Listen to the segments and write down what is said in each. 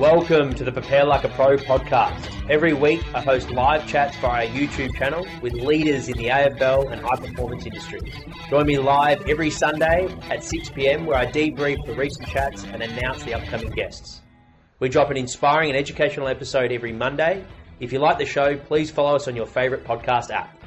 Welcome to the Prepare Like a Pro podcast. Every week, I host live chats via our YouTube channel with leaders in the AFL and high performance industries. Join me live every Sunday at 6 pm, where I debrief the recent chats and announce the upcoming guests. We drop an inspiring and educational episode every Monday. If you like the show, please follow us on your favourite podcast app.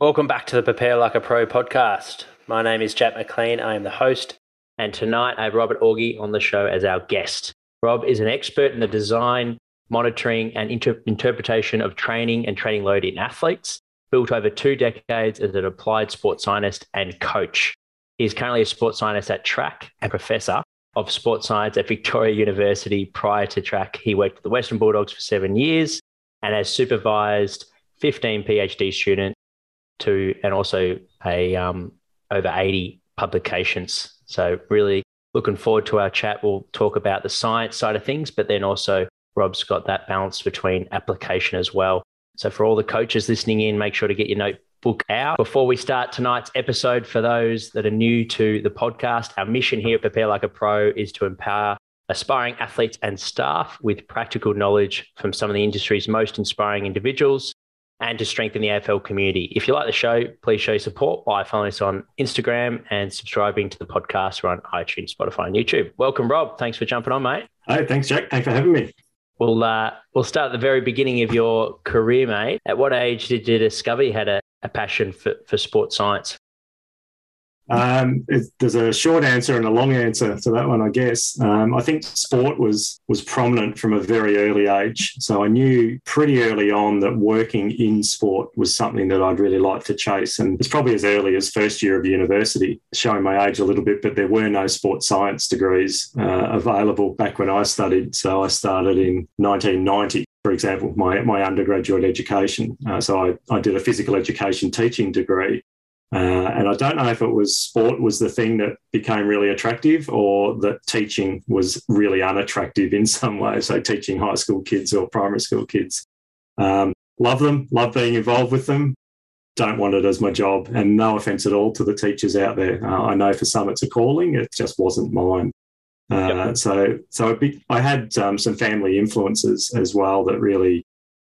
Welcome back to the Prepare Like a Pro podcast. My name is Jack McLean. I am the host, and tonight I have Robert Aughey on the show as our guest. Rob is an expert in the design, monitoring, and inter- interpretation of training and training load in athletes, built over two decades as an applied sports scientist and coach. He is currently a sports scientist at TRAC and professor of sports science at Victoria University. Prior to TRAC, he worked at the Western Bulldogs for seven years and has supervised 15 PhD students to, and also a um, over 80 publications. So really looking forward to our chat. We'll talk about the science side of things, but then also Rob's got that balance between application as well. So for all the coaches listening in, make sure to get your notebook out. Before we start tonight's episode, for those that are new to the podcast, our mission here at Prepare Like a Pro is to empower aspiring athletes and staff with practical knowledge from some of the industry's most inspiring individuals and to strengthen the AFL community. If you like the show, please show support by following us on Instagram and subscribing to the podcast. We're on iTunes, Spotify, and YouTube. Welcome, Rob. Thanks for jumping on, mate. Hey, thanks, Jack. Thanks for having me. We'll uh, we'll start at the very beginning of your career, mate. At what age did you discover you had a, a passion for, for sports science? Um, it, there's a short answer and a long answer to that one, I guess. Um, I think sport was was prominent from a very early age, so I knew pretty early on that working in sport was something that I'd really like to chase. And it's probably as early as first year of university, showing my age a little bit. But there were no sports science degrees uh, available back when I studied, so I started in 1990 for example, my, my undergraduate education. Uh, so I, I did a physical education teaching degree uh, and I don't know if it was sport was the thing that became really attractive or that teaching was really unattractive in some way. So, teaching high school kids or primary school kids. Um, love them, love being involved with them. Don't want it as my job. And no offense at all to the teachers out there. Uh, I know for some it's a calling, it just wasn't mine. Uh, yep. So, so be, I had um, some family influences as well that really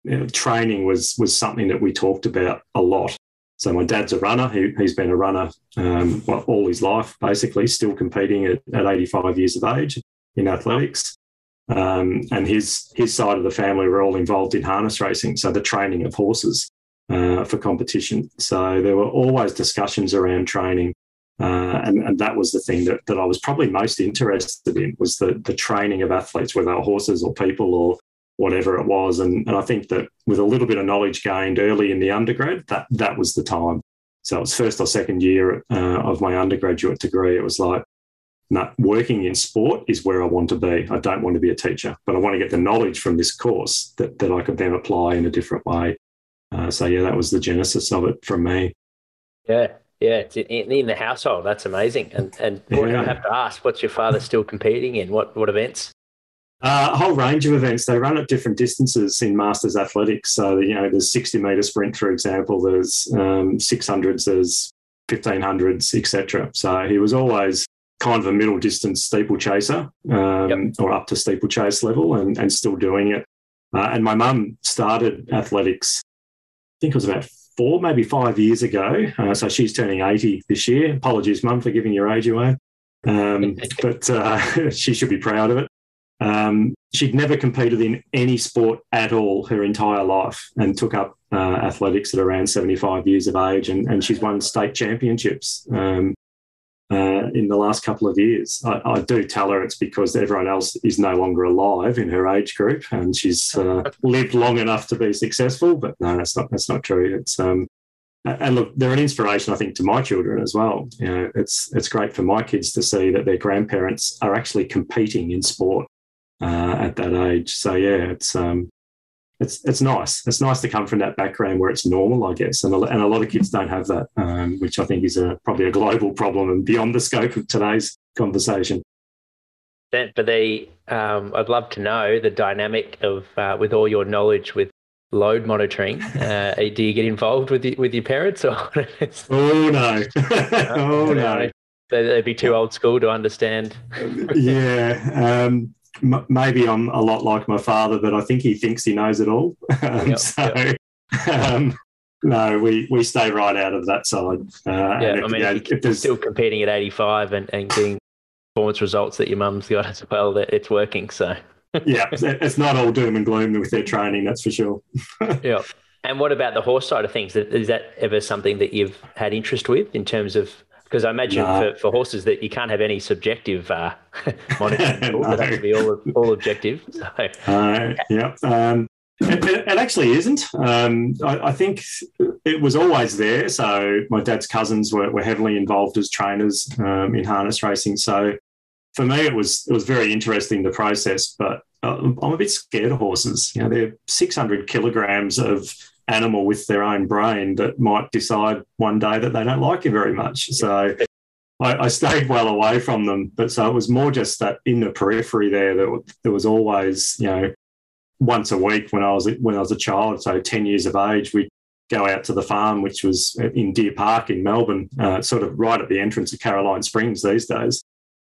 you know, training was was something that we talked about a lot. So my dad's a runner. He, has been a runner um, well, all his life, basically, still competing at, at 85 years of age in athletics. Um, and his his side of the family were all involved in harness racing, so the training of horses uh, for competition. So there were always discussions around training, uh, and, and that was the thing that, that I was probably most interested in was the the training of athletes, whether horses or people or whatever it was. And, and I think that with a little bit of knowledge gained early in the undergrad, that that was the time. So it was first or second year uh, of my undergraduate degree. It was like, no, working in sport is where I want to be. I don't want to be a teacher, but I want to get the knowledge from this course that, that I could then apply in a different way. Uh, so yeah, that was the genesis of it from me. Yeah, yeah, it's in, in the household. That's amazing. And and yeah. I have to ask, what's your father still competing in? What what events? Uh, a whole range of events. They run at different distances in Masters Athletics. So, you know, there's 60 metre sprint, for example, there's um, 600s, there's 1500s, etc. So he was always kind of a middle distance steeplechaser um, yep. or up to steeplechase level and, and still doing it. Uh, and my mum started athletics, I think it was about four, maybe five years ago. Uh, so she's turning 80 this year. Apologies, mum, for giving your age away. Um, but uh, she should be proud of it. Um, she'd never competed in any sport at all her entire life and took up uh, athletics at around 75 years of age. And, and she's won state championships um, uh, in the last couple of years. I, I, do tell her it's because everyone else is no longer alive in her age group and she's uh, lived long enough to be successful. But no, that's not, that's not true. It's, um, and look, they're an inspiration, I think, to my children as well. You know, it's it's great for my kids to see that their grandparents are actually competing in sport uh, at that age. So yeah, it's um, it's it's nice. It's nice to come from that background where it's normal, I guess, and a, and a lot of kids don't have that, um, which I think is a probably a global problem and beyond the scope of today's conversation. But they, um, I'd love to know the dynamic of uh, with all your knowledge with load monitoring. Uh, do you get involved with the, with your parents or? oh no! oh no! They'd be too old school to understand. yeah, um, m- maybe I'm a lot like my father, but I think he thinks he knows it all. Um, yep, so, yep. Um, no, we, we stay right out of that side. Uh, yeah, if, I mean, you know, if there's still competing at 85 and, and getting performance results that your mum's got as well, that it's working. So yeah, it's not all doom and gloom with their training, that's for sure. yeah. And what about the horse side of things? Is that ever something that you've had interest with in terms of? Because I imagine no. for, for horses that you can't have any subjective uh, monitoring no. It has to be all all objective. So. Uh, yeah. Um, it, it, actually isn't. Um, I, I, think it was always there. So my dad's cousins were, were heavily involved as trainers um, in harness racing. So for me, it was it was very interesting the process. But uh, I'm a bit scared of horses. You know, they're 600 kilograms of animal with their own brain that might decide one day that they don't like you very much. So I, I, stayed well away from them. But so it was more just that in the periphery there that there was always, you know, once a week when I was when I was a child, so 10 years of age, we'd go out to the farm, which was in Deer Park in Melbourne, uh, sort of right at the entrance of Caroline Springs these days.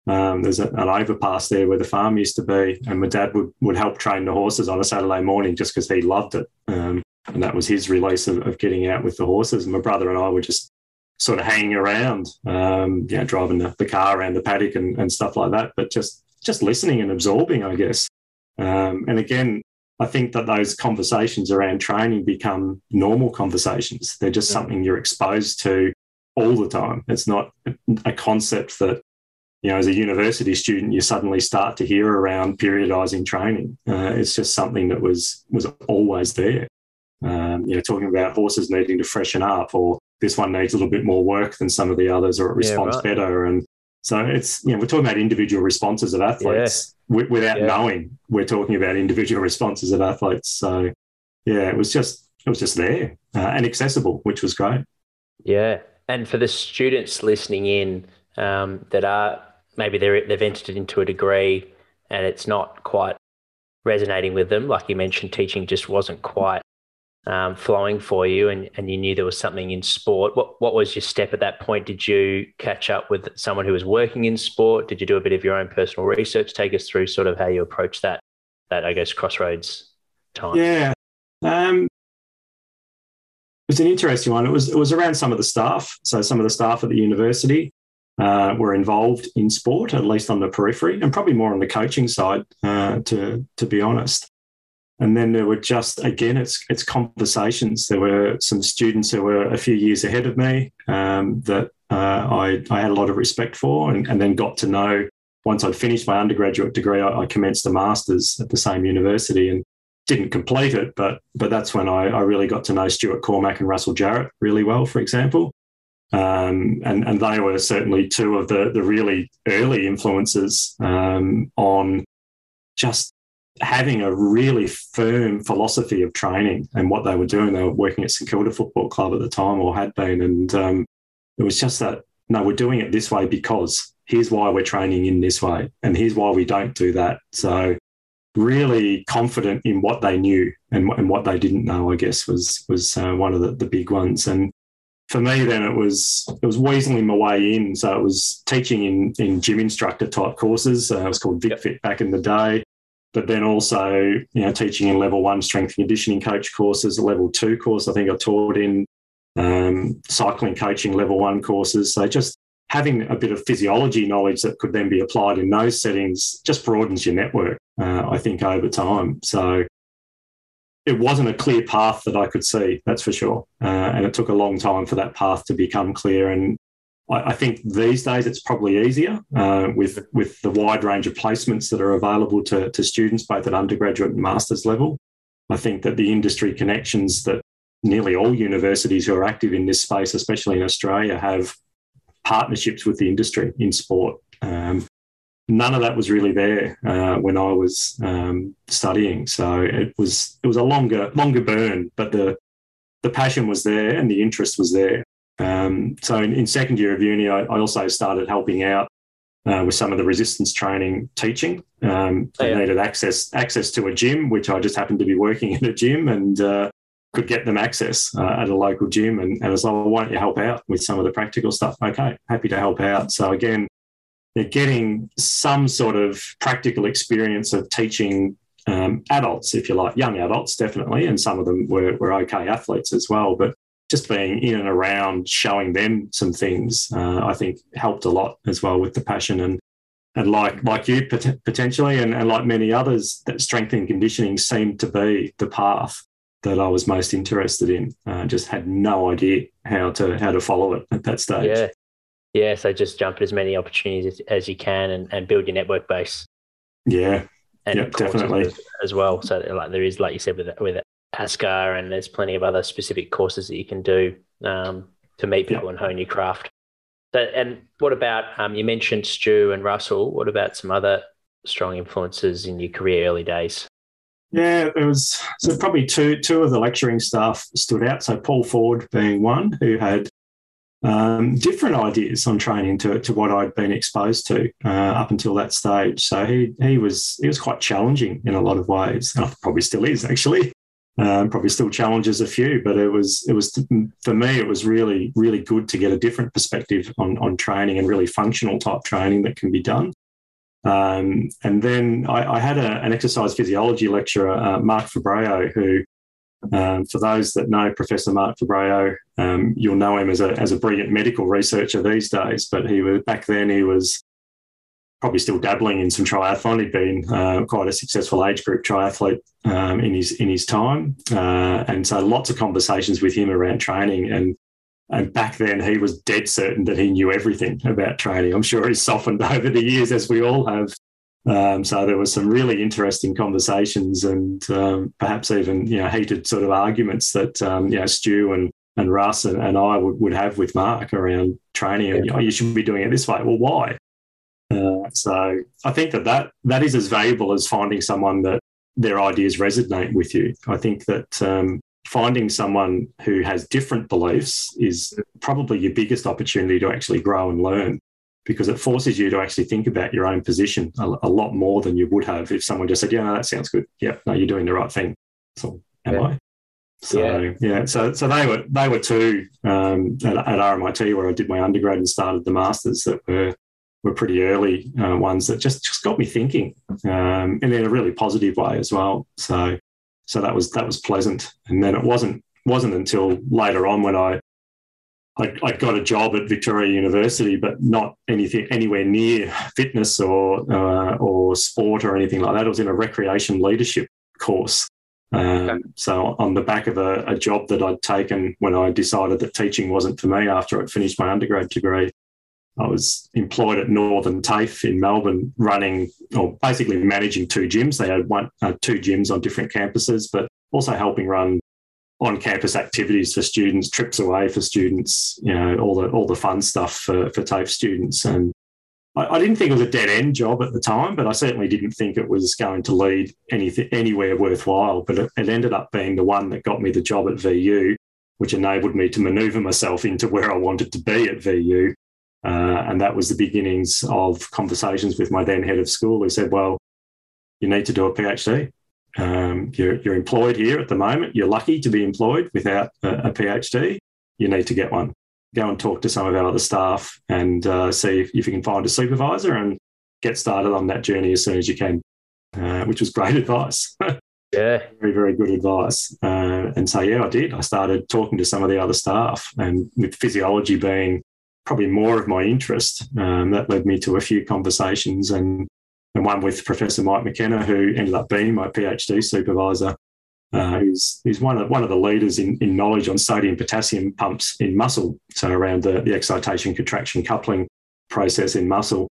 Um, there's a, an overpass there where the farm used to be, and my dad would, would help train the horses on a Saturday morning just because he loved it. Um, and that was his release of, of, getting out with the horses. And my brother and I were just sort of hanging around, um, you know, driving the, the, car around the paddock and, and, stuff like that, but just just listening and absorbing, I guess. Um, and again, I think that those conversations around training become normal conversations. They're just yeah. something you're exposed to all the time. It's not a concept that you know, as a university student, you suddenly start to hear around periodizing training. Uh, it's just something that was was always there. Um, you know, talking about horses needing to freshen up, or this one needs a little bit more work than some of the others, or it responds yeah, right. better. And so it's you know, we're talking about individual responses of athletes yeah. w- without yeah. knowing we're talking about individual responses of athletes. So yeah, it was just it was just there uh, and accessible, which was great. Yeah, and for the students listening in um, that are maybe they're, they've entered into a degree and it's not quite resonating with them. Like you mentioned, teaching just wasn't quite um, flowing for you and, and you knew there was something in sport. What, what was your step at that point? Did you catch up with someone who was working in sport? Did you do a bit of your own personal research? Take us through sort of how you approach that, that I guess, crossroads time. Yeah. Um, it was an interesting one. It was, it was around some of the staff. So some of the staff at the university uh, were involved in sport, at least on the periphery, and probably more on the coaching side, uh, to to be honest. And then there were just again, it's it's conversations. There were some students who were a few years ahead of me um, that uh, I I had a lot of respect for, and, and then got to know. Once I'd finished my undergraduate degree, I, I commenced a master's at the same university, and didn't complete it, but but that's when I, I, really got to know Stuart Cormack and Russell Jarrett really well, for example. Um, and, and they were certainly two of the, the really early influences um, on just having a really firm philosophy of training and what they were doing. They were working at St Kilda Football Club at the time or had been. And um, it was just that, no, we're doing it this way because here's why we're training in this way and here's why we don't do that. So really confident in what they knew and, and what they didn't know, I guess, was was uh, one of the, the big ones. And for me, then it was it was weaseling my way in. So it was teaching in in gym instructor type courses. Uh, it was called VicFit back in the day. But then also, you know, teaching in level one strength and conditioning coach courses, a level two course I think I taught in, um, cycling coaching level one courses. So just having a bit of physiology knowledge that could then be applied in those settings just broadens your network, uh, I think, over time. So it wasn't a clear path that I could see, that's for sure. Uh, and it took a long time for that path to become clear. And I, I think these days it's probably easier uh, with, with the wide range of placements that are available to, to students, both at undergraduate and master's level. I think that the industry connections that nearly all universities who are active in this space, especially in Australia, have partnerships with the industry in sport. Um, none of that was really there uh, when I was um, studying. So it was it was a longer longer burn, but the the passion was there and the interest was there. Um, so in, in, second year of uni, I, I also started helping out uh, with some of the resistance training teaching. Um, oh, yeah. needed access access to a gym, which I just happened to be working in a gym and. Uh, could get them access uh, at a local gym and, and I was like, well, why don't you help out with some of the practical stuff? Okay, happy to help out. So again, they're getting some sort of practical experience of teaching um, adults, if you like, young adults, definitely, and some of them were, were okay athletes as well. But just being in and around, showing them some things, uh, I think helped a lot as well with the passion. And and like like you pot- potentially, and, and like many others, that strength and conditioning seemed to be the path that I was most interested in. Uh, just had no idea how to how to follow it at that stage. Yeah, yeah. So just jump at as many opportunities as, you can and, and build your network base. Yeah, and yep, definitely as, as, well. So like there is, like you said, with with ASCA, and there's plenty of other specific courses that you can do um, to meet people yep. and hone your craft. So, and what about um, you mentioned Stu and Russell? What about some other strong influences in your career early days? Yeah, it was so probably two two of the lecturing staff stood out. So Paul Ford being one who had um, different ideas on training to, to what I'd been exposed to uh, up until that stage. So he he was he was quite challenging in a lot of ways. And probably still is actually. Um, probably still challenges a few, but it was it was for me it was really really good to get a different perspective on on training and really functional type training that can be done. Um, and then I, I had a, an exercise physiology lecturer, uh, Mark Febbraio, who um, for those that know Professor Mark Febbraio, um, you'll know him as a, as a brilliant medical researcher these days, but he was back then he was probably still dabbling in some triathlon. He'd been uh, quite a successful age group triathlete um, in his in his time, uh, and so lots of conversations with him around training. And and back then he was dead certain that he knew everything about training. I'm sure he's softened over the years, as we all have. Um, so there were some really interesting conversations and um, perhaps even you know heated sort of arguments that um, you know Stu and and Russ and, and I would, would have with Mark around training and you, know, you should be doing it this way. Well, why? Uh, so I think that, that that is as valuable as finding someone that their ideas resonate with you. I think that um, finding someone who has different beliefs is probably your biggest opportunity to actually grow and learn because it forces you to actually think about your own position a, a, lot more than you would have if someone just said, "Yeah, no, that sounds good. Yeah, no, you're doing the right thing." So, am yeah. I? So yeah. yeah, so so they were they were two um, at, at, RMIT where I did my undergrad and started the masters that were were pretty early uh, ones that just just got me thinking, um, and in a really positive way as well. So so that was that was pleasant. And then it wasn't wasn't until later on when I I, I, got a job at Victoria University, but not anything anywhere near fitness or uh, or sport or anything like that. It was in a recreation leadership course. Um. So on the back of a, a, job that I'd taken when I decided that teaching wasn't for me after I'd finished my undergrad degree, I was employed at Northern TAFE in Melbourne, running or basically managing two gyms. They had one, uh, two gyms on different campuses, but also helping run on campus activities for students, trips away for students, you know, all the all the fun stuff for, for TAFE students. And I, I, didn't think it was a dead end job at the time, but I certainly didn't think it was going to lead anything anywhere worthwhile. But it, it ended up being the one that got me the job at VU, which enabled me to manoeuvre myself into where I wanted to be at VU. Uh, and that was the beginnings of conversations with my then head of school who said, Well, you need to do a PhD. Um, you're, you're, employed here at the moment. You're lucky to be employed without a, a, PhD. You need to get one. Go and talk to some of our other staff and uh, see if, if, you can find a supervisor and get started on that journey as soon as you can, uh, which was great advice. yeah. Very, very good advice. Uh, and so, yeah, I did. I started talking to some of the other staff, and with physiology being probably more of my interest, um, that led me to a few conversations and and one with Professor Mike McKenna, who ended up being my PhD supervisor. Uh, he's, he's one of one of the leaders in, in knowledge on sodium potassium pumps in muscle, so around the, the excitation contraction coupling process in muscle.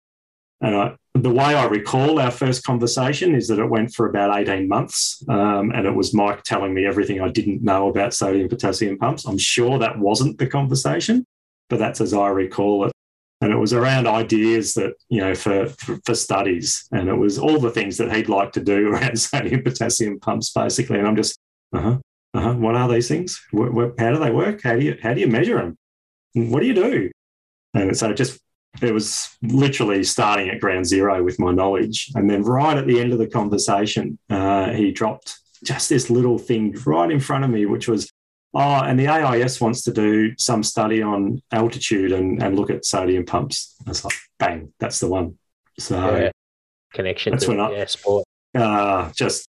And I, the way I recall our first conversation is that it went for about 18 months. Um, and it was Mike telling me everything I didn't know about sodium potassium pumps. I'm sure that wasn't the conversation, but that's as I recall it. And it was around ideas that you know for, for, for studies. And it was all the things that he'd like to do around sodium potassium pumps basically. And i'm just uh-huh uh-huh what are these things? What, what, how do they work? How do you how do you measure them what do you do? And so it just it was literally starting at ground zero with my knowledge. And then right at the end of the conversation uh, he dropped just this little thing right in front of me which was Oh, and the AIS wants to do some study on altitude and, and look at sodium pumps. It's like, bang, that's the one. So yeah. connection that's to when I, yeah, sport. Uh, just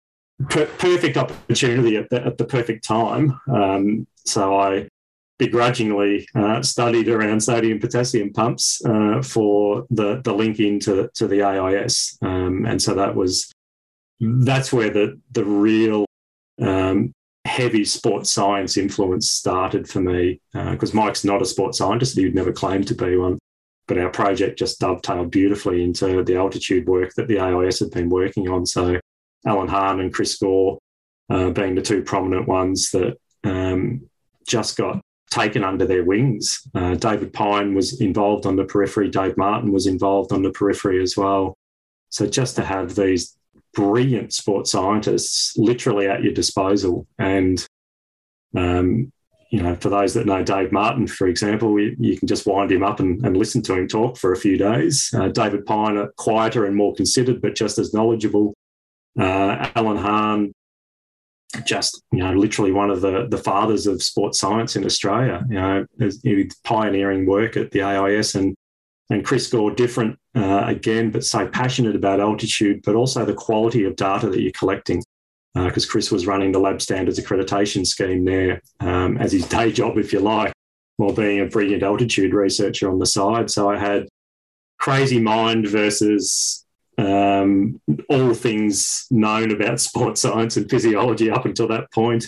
per- perfect opportunity at the, at the perfect time. Um, so I begrudgingly uh, studied around sodium potassium pumps uh, for the, the link into to the AIS. Um, and so that was that's where the the real um, heavy sports science influence started for me because uh, Mike's not a sports scientist; he would never claim to be one. But our project just dovetailed beautifully into the altitude work that the AIS had been working on. So Alan Hahn and Chris Gore uh, being the two prominent ones that um, just got taken under their wings. Uh, David Pyne was involved on the periphery. Dave Martin was involved on the periphery as well. So just to have these brilliant sports scientists literally at your disposal. And, um, you know, for those that know Dave Martin, for example, you, you can just wind him up and, and, listen to him talk for a few days. Uh, David Pyne, quieter and more considered, but just as knowledgeable. Uh, Alan Hahn, just you know, literally one of the the fathers of sports science in Australia. You know, pioneering work at the AIS and and Chris Gore different uh, again, but so passionate about altitude, but also the quality of data that you're collecting. Because uh, Chris was running the lab standards accreditation scheme there um, as his day job, if you like, while being a brilliant altitude researcher on the side. So I had crazy mind versus um, all things known about sports science and physiology up until that point,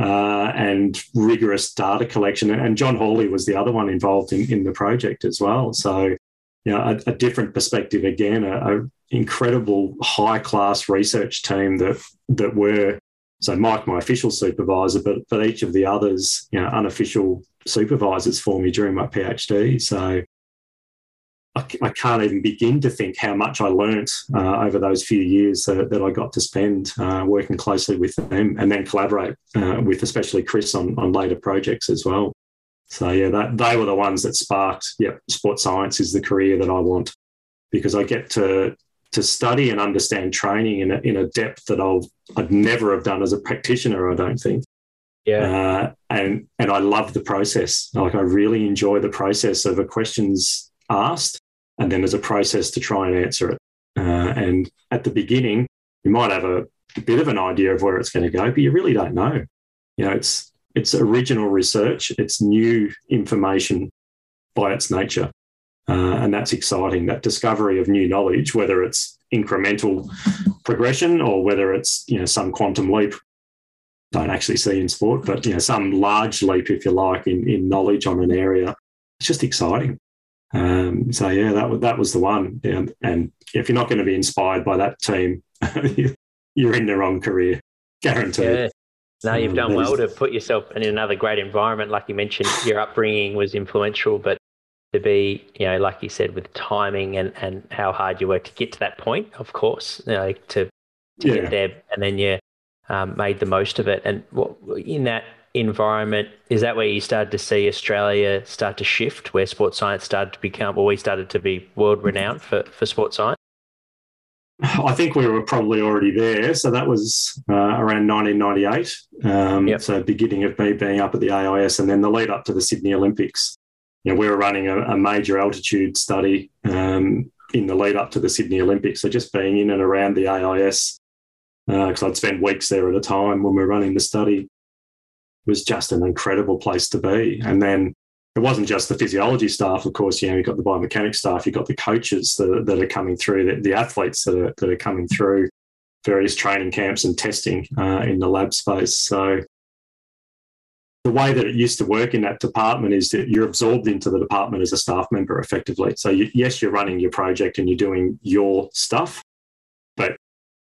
uh, and rigorous data collection. And John Hawley was the other one involved in, in the project as well. So you know, a, a different perspective again, a, a incredible high class research team that that were so Mike, my official supervisor, but but each of the others, you know, unofficial supervisors for me during my PhD. So I, I can't even begin to think how much I learnt uh, over those few years that, that I got to spend uh, working closely with them and then collaborate uh, with especially Chris on, on later projects as well. So yeah, that, they were the ones that sparked. Yeah, sports science is the career that I want because I get to to study and understand training in a, in a depth that I'll I'd never have done as a practitioner. I don't think. Yeah. Uh, and and I love the process. Like I really enjoy the process of a questions asked, and then there's a process to try and answer it. Uh, and at the beginning, you might have a, a bit of an idea of where it's going to go, but you really don't know. You know, it's it's original research, it's new information by its nature. Uh, and that's exciting. That discovery of new knowledge, whether it's incremental progression or whether it's you know some quantum leap, don't actually see in sport, but you know some large leap, if you like, in, in knowledge on an area. It's just exciting. Um, so yeah, that that was the one. And, and if you're not going to be inspired by that team, you're in the wrong career, guaranteed. Yeah. No, you've done well to put yourself in another great environment. Like you mentioned, your upbringing was influential, but to be, you know, like you said, with timing and, and how hard you worked to get to that point, of course, you know, to, to yeah. get there, and then you um, made the most of it. And what, in that environment, is that where you started to see Australia start to shift, where sports science started to become, or we started to be world renowned for, for sports science? I think we were probably already there. So that was uh, around 1998. Um, yep. So beginning of me being up at the AIS, and then the lead up to the Sydney Olympics. You know, we were running a, a major altitude study um, in the lead up to the Sydney Olympics. So just being in and around the AIS, because uh, I'd spend weeks there at a time when we were running the study, was just an incredible place to be. And then it wasn't just the physiology staff, of course. You know, you've got the biomechanics staff, you've got the coaches that that are coming through, the, the athletes that are, that are coming through various training camps and testing uh, in the lab space. So the way that it used to work in that department is that you're absorbed into the department as a staff member effectively. So you, yes, you're running your project and you're doing your stuff, but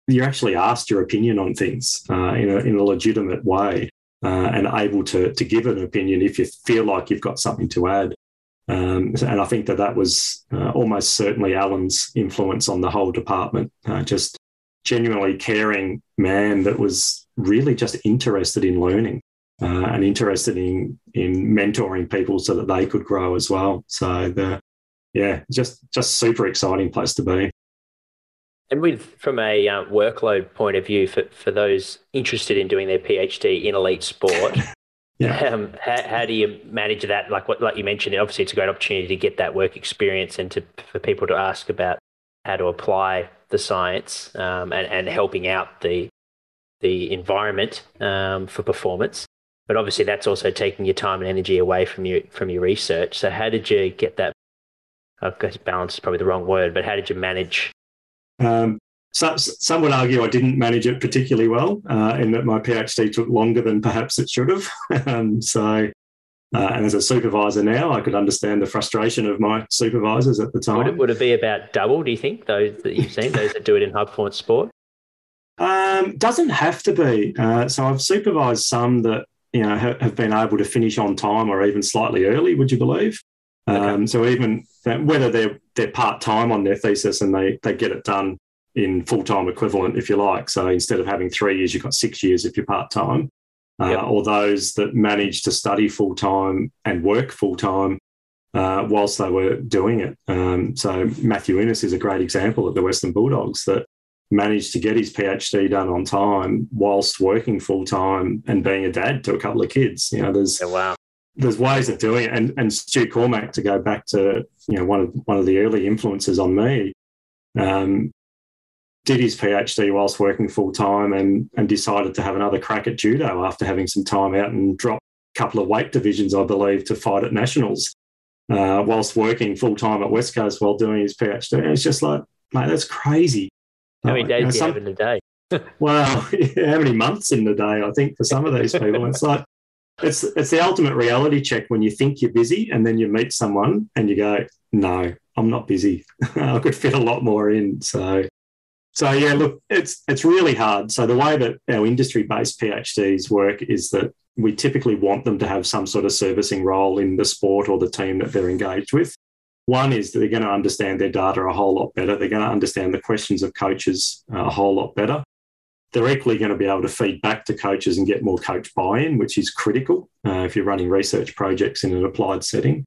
you're actually asked your opinion on things uh, in, a, in a legitimate way uh, and able to, to give an opinion if you feel like you've got something to add. Um, and I think that that was uh, almost certainly Alan's influence on the whole department. Uh, just genuinely caring man that was really just interested in learning uh, and interested in in mentoring people so that they could grow as well. So the yeah, just just super exciting place to be. And with from a uh, workload point of view, for, for those interested in doing their PhD in elite sport, Yeah. Um, how, how do you manage that? Like what, like you mentioned, obviously it's a great opportunity to get that work experience and to for people to ask about how to apply the science um, and, and helping out the the environment um, for performance. But obviously, that's also taking your time and energy away from your from your research. So, how did you get that? I guess balance is probably the wrong word, but how did you manage? Um, so, some would argue I didn't manage it particularly well, uh, in that my PhD took longer than perhaps it should have. um, so, uh, and as a supervisor now, I could understand the frustration of my supervisors at the time. Would it, would it be about double? Do you think those that you've seen, those that do it in high performance sport? Um, doesn't have to be. Uh, so I've supervised some that you know have, have, been able to finish on time or even slightly early. Would you believe? Okay. Um, so even whether they're they're part time on their thesis and they they get it done in full time equivalent, if you like. So instead of having three years, you've got six years if you're part time. Uh, yep. Or those that manage to study full time and work full time uh, whilst they were doing it. Um, so Matthew Inness is a great example of the Western Bulldogs that managed to get his PhD done on time whilst working full time and being a dad to a couple of kids. You know, there's oh, wow. There's ways of doing it, and and Stu Cormack to go back to you know one of one of the early influences on me, um, did his PhD whilst working full time and and decided to have another crack at judo after having some time out and dropped a couple of weight divisions, I believe, to fight at nationals, uh, whilst working full time at West Coast while doing his PhD. And it's just like, mate, that's crazy. How many days you, know, do you some, have in a day? well, how many months in the day? I think for some of these people, it's like it's it's the ultimate reality check when you think you're busy and then you meet someone and you go, "No, I'm not busy. I could fit a lot more in." So, so yeah, look, it's it's really hard. So the way that our industry-based PhDs work is that we typically want them to have some sort of servicing role in the sport or the team that they're engaged with. One is that they're going to understand their data a whole lot better. They're going to understand the questions of coaches uh, a whole lot better. They're equally going to be able to feed back to coaches and get more coach buy in, which is critical uh, if you're running research projects in an applied setting.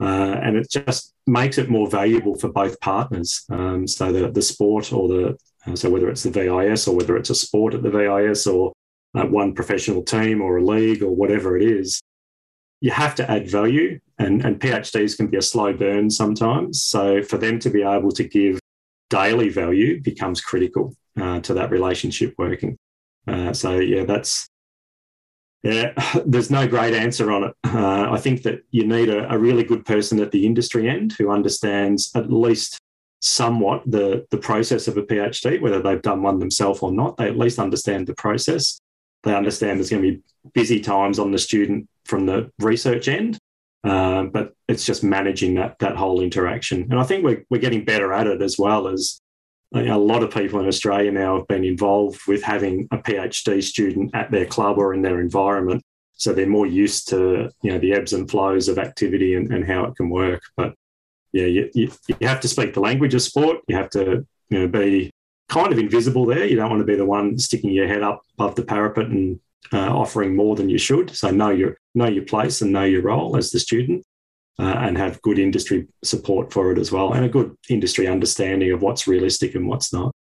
Uh, and it just makes it more valuable for both partners. Um, so the, the sport or the, uh, so whether it's the VIS or whether it's a sport at the VIS or uh, one professional team or a league or whatever it is, you have to add value and, and PhDs can be a slow burn sometimes. So for them to be able to give daily value becomes critical uh, to that relationship working. Uh, so yeah, that's yeah. There's no great answer on it. Uh, I think that you need a, a, really good person at the industry end who understands at least somewhat the the process of a PhD, whether they've done one themselves or not. They at least understand the process. They understand there's going to be busy times on the student from the research end, uh, but it's just managing that that whole interaction. And I think we're we're getting better at it as well as a lot of people in Australia now have been involved with having a PhD student at their club or in their environment. So they're more used to you know the ebbs and flows of activity and, and how it can work. But yeah, you, you, you have to speak the language of sport. You have to you know be kind of invisible there. You don't want to be the one sticking your head up above the parapet and uh, offering more than you should. So know your know your place and know your role as the student, uh, and have good industry support for it as well, and a good industry understanding of what's realistic and what's not.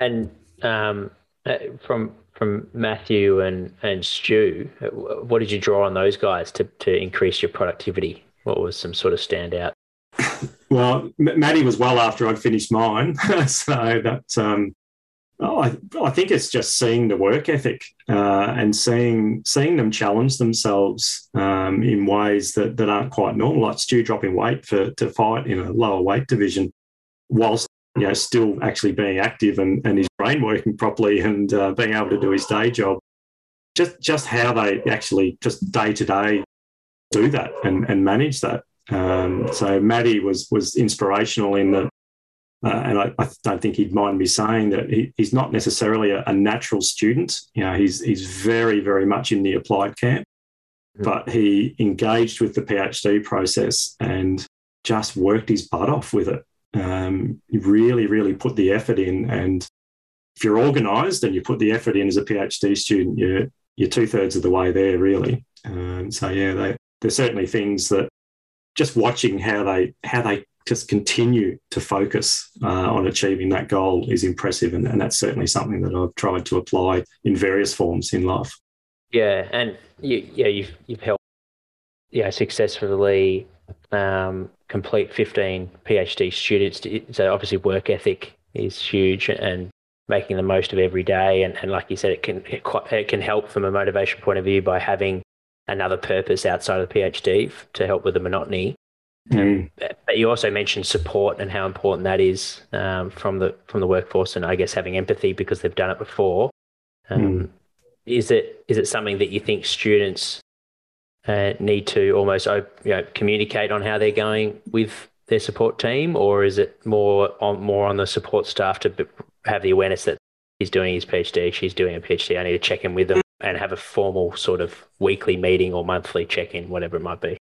And um, uh, from from Matthew and and Stu, uh, what did you draw on those guys to to increase your productivity? What was some sort of standout? well, Maddie was well after I'd finished mine, so that um, Oh, I, I, think it's just seeing the work ethic uh, and seeing seeing them challenge themselves um, in ways that, that aren't quite normal, like Stu dropping weight for to fight in a lower weight division, whilst you know still actually being active and, and his brain working properly and uh, being able to do his day job. Just just how they actually just day to day do that and, and manage that. Um, so Maddie was was inspirational in that uh, and I, I, don't think he'd mind me saying that he, he's not necessarily a, a, natural student. You know, he's he's very very much in the applied camp, mm-hmm. but he engaged with the PhD process and just worked his butt off with it. Um, he really really put the effort in, and if you're organised and you put the effort in as a PhD student, you're you're two thirds of the way there really. Um, so yeah, they, there's certainly things that just watching how they how they just continue to focus uh, on achieving that goal is impressive. And, and, that's certainly something that I've tried to apply in various forms in life. Yeah, and you, yeah, you've you've helped, yeah, successfully um, complete 15 PhD students. So obviously, work ethic is huge, and making the most of every day. And, and like you said, it can it, it can help from a motivation point of view by having another purpose outside of the PhD to help with the monotony. Mm. But you also mentioned support and how important that is um, from the from the workforce, and I guess having empathy because they've done it before. Um, mm. Is it is it something that you think students uh, need to almost you know, communicate on how they're going with their support team, or is it more on more on the support staff to have the awareness that he's doing his PhD, she's doing a PhD. I need to check in with them and have a formal sort of weekly meeting or monthly check in, whatever it might be.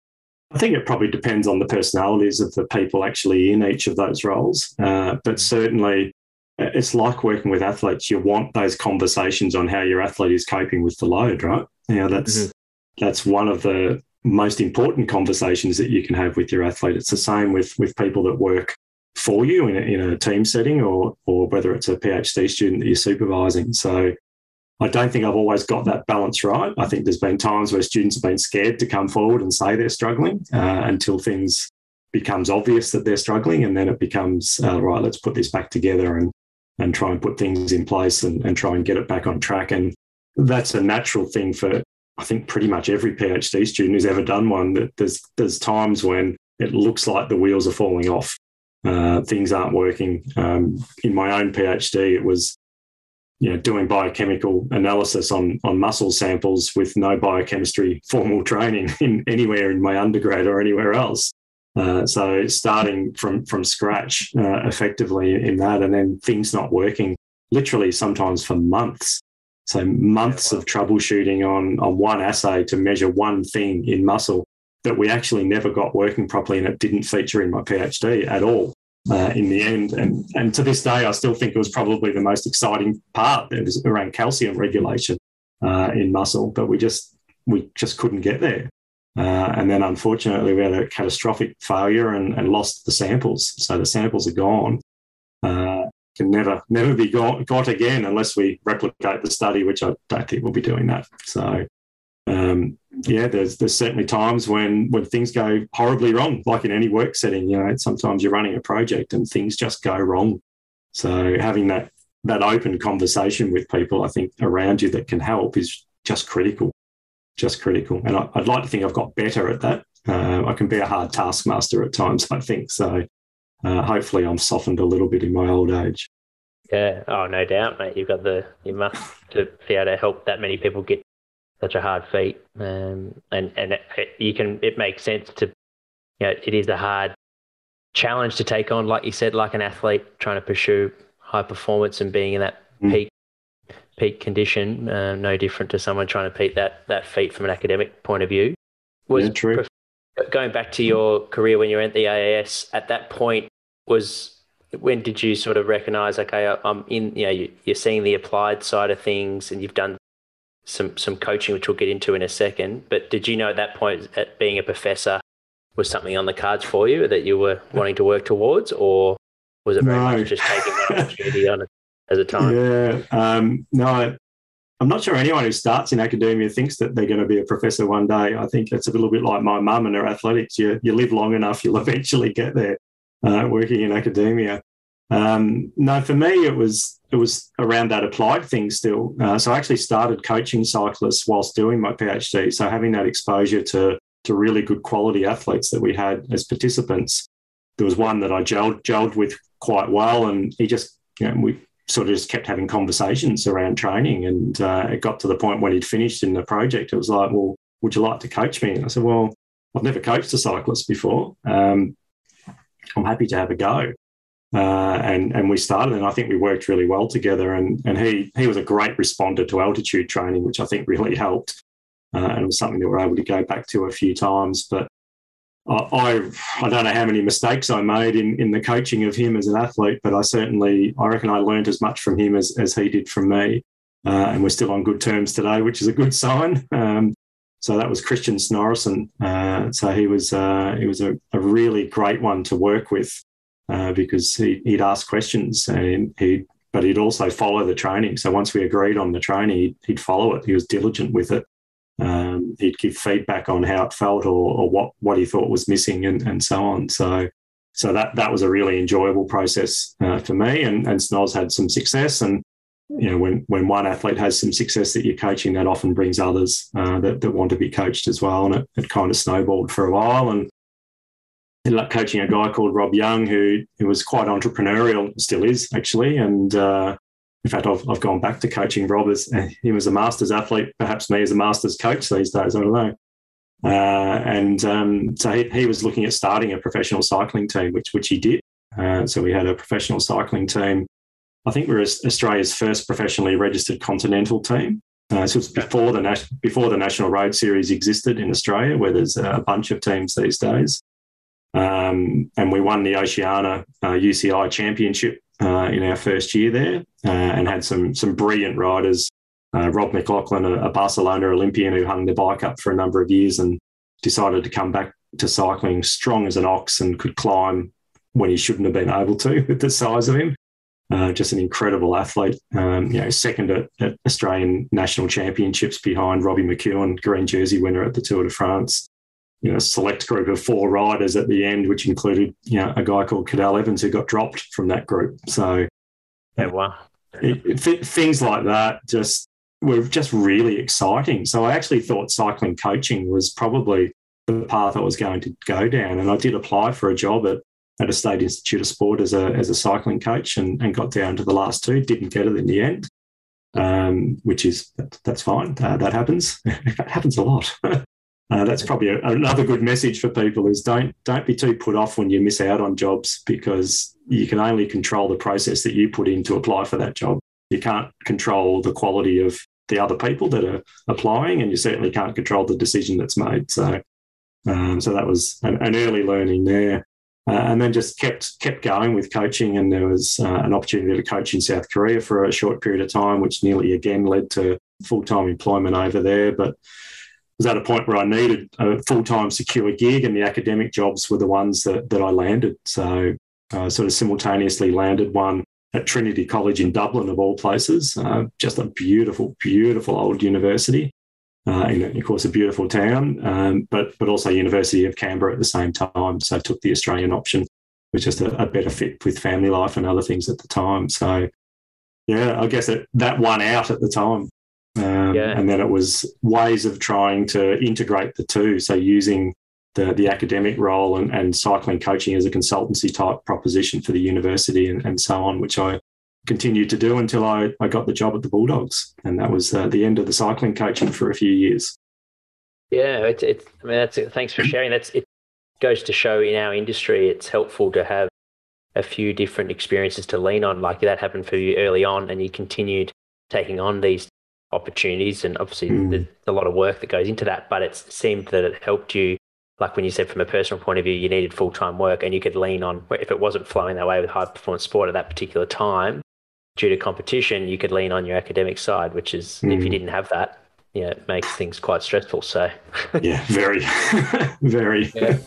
I think it probably depends on the personalities of the people actually in each of those roles. Uh, but certainly, uh, it's like working with athletes. You want those conversations on how your athlete is coping with the load, right? You know, that's mm-hmm. that's one of the most important conversations that you can have with your athlete. It's the same with with people that work for you in a, in a team setting or, or whether it's a PhD student that you're supervising. So I don't think I've always got that balance right. I think there's been times where students have been scared to come forward and say they're struggling uh, until things becomes obvious that they're struggling, and then it becomes uh, right. Let's put this back together and and try and put things in place and, and try and get it back on track. And that's a natural thing for I think pretty much every PhD student who's ever done one. That there's there's times when it looks like the wheels are falling off uh, things aren't working. Um, in my own PhD, it was you know, doing biochemical analysis on, on muscle samples with no biochemistry formal training in anywhere in my undergrad or anywhere else. Uh, so starting from from scratch uh, effectively in that, and then things not working, literally sometimes for months. So months of troubleshooting on on one assay to measure one thing in muscle that we actually never got working properly and it didn't feature in my PhD at all uh, in the end. And, and to this day, I still think it was probably the most exciting part. It was around calcium regulation uh, in muscle, but we just we just couldn't get there. Uh, and then unfortunately, we had a catastrophic failure and, and, lost the samples. So the samples are gone. Uh, can never never be got, got again unless we replicate the study, which I don't think we'll be doing that. So um, yeah, there's there's certainly times when when things go horribly wrong, like in any work setting. You know, sometimes you're running a project and things just go wrong. So having that that open conversation with people, I think around you that can help is just critical, just critical. And I, would like to think I've got better at that. Uh, I can be a hard taskmaster at times, I think. So uh, hopefully, I'm softened a little bit in my old age. Yeah. Oh, no doubt, mate. You've got the you must to be able to help that many people get such a hard feat, um, and and it, it, you can it makes sense to, you know, it is a hard challenge to take on, like you said, like an athlete trying to pursue high performance and being in that mm. peak peak condition. Uh, no different to someone trying to peak that that feat from an academic point of view. Was yeah, true. Going back to your career when you were at the AAS, at that point was when did you sort of recognize okay i'm in you know you, are seeing the applied side of things and you've done some some coaching, which we'll get into in a second. But did you know at that point, at being a professor, was something on the cards for you that you were wanting to work towards, or was it very no. much just taking the opportunity on it as a time? Yeah, um, no. I'm not sure anyone who starts in academia thinks that they're going to be a professor one day. I think it's a little bit like my mum and her athletics. You, you live long enough, you'll eventually get there uh, working in academia. Um, no, for me, it was it was around that applied thing still. Uh, so I actually started coaching cyclists whilst doing my PhD. So having that exposure to to really good quality athletes that we had as participants. There was one that I gelled, gelled with quite well, and he just you know we sort of just kept having conversations around training, and uh, it got to the point when he'd finished in the project. It was like, well, would you like to coach me? And I said, well, I've never coached a cyclist before. Um, I'm happy to have a go. Uh, and and we started, and I think we worked really well together. And and he he was a great responder to altitude training, which I think really helped, uh, and it was something that we're able to go back to a few times. But I I don't know how many mistakes I made in in the coaching of him as an athlete, but I certainly I reckon I learned as much from him as as he did from me, uh, and we're still on good terms today, which is a good sign. Um, so that was Christian Snorrison. Uh, so he was uh, he was a, a really great one to work with uh, because he, would ask questions and he but he'd also follow the training. So once we agreed on the training, he'd, he'd, follow it. He was diligent with it. Um, he'd give feedback on how it felt or, or what what he thought was missing and, and so on. So so that that was a really enjoyable process uh, for me. And and Snoz had some success. And you know when when one athlete has some success that you're coaching, that often brings others uh, that that want to be coached as well. And it, it kind of snowballed for a while. And ended up coaching a guy called Rob Young, who, who was quite entrepreneurial, still is actually, and uh, in fact, I've, I've gone back to coaching Rob as he was a masters athlete, perhaps me as a masters coach these days. I don't know. Uh, and um, so he, he, was looking at starting a professional cycling team, which which he did. Uh, so we had a professional cycling team. I think we are Australia's first professionally registered continental team. Uh, so it's before the before the National Road Series existed in Australia, where there's a bunch of teams these days. Um, and we won the Oceania UCI uh, Championship uh, in our first year there, uh, and had some some brilliant riders. Uh, Rob McLaughlin, a, a, Barcelona Olympian who hung the bike up for a number of years and decided to come back to cycling strong as an ox and could climb when he shouldn't have been able to with the size of him. Uh, just an incredible athlete. Um, you know, second at, at, Australian national championships behind Robbie McEwen, green jersey winner at the Tour de France you know, select group of four riders at the end, which included, you know, a guy called Cadel Evans who got dropped from that group. So, yeah, wow. It, it, things like that just were just really exciting. So I actually thought cycling coaching was probably the path I was going to go down. And I did apply for a job at, at a state institute of sport as a, as a cycling coach and, and got down to the last two, didn't get it in the end. Um, which is that's fine. Uh, that happens. that happens a lot. Uh, that's probably a, another good message for people is don't don't be too put off when you miss out on jobs because you can only control the process that you put in to apply for that job. You can't control the quality of the other people that are applying, and you certainly can't control the decision that's made. So, um, so that was an, an early learning there, uh, and then just kept kept going with coaching. And there was uh, an opportunity to coach in South Korea for a short period of time, which nearly again led to full time employment over there, but was at a point where I needed a full time secure gig, and the academic jobs were the ones that, that I landed. So I sort of simultaneously landed one at Trinity College in Dublin, of all places. Uh, just a beautiful, beautiful old university. Uh, in, of course, a beautiful town, um, but but also University of Canberra at the same time. So I took the Australian option, which was a, a, better fit with family life and other things at the time. So, yeah, I guess it, that won out at the time. Um, yeah. And then it was ways of trying to integrate the two. So using the, the academic role and, and cycling coaching as a consultancy type proposition for the university and, and so on, which I continued to do until I, I got the job at the Bulldogs. And that was uh, the end of the cycling coaching for a few years. Yeah, it's, it's I mean, that's thanks for sharing. That's it goes to show in our industry, it's helpful to have a few different experiences to lean on. Like that happened for you early on, and you continued taking on these opportunities, and obviously mm. there's a lot of work that goes into that. But it seemed that it helped you, like when you said from a personal point of view, you needed full time work, and you could lean on if it wasn't flowing that way with high performance sport at that particular time due to competition, you could lean on your academic side, which is mm. if you mm. didn't have that, yeah, it makes things quite stressful. So yeah, very, very. Yeah.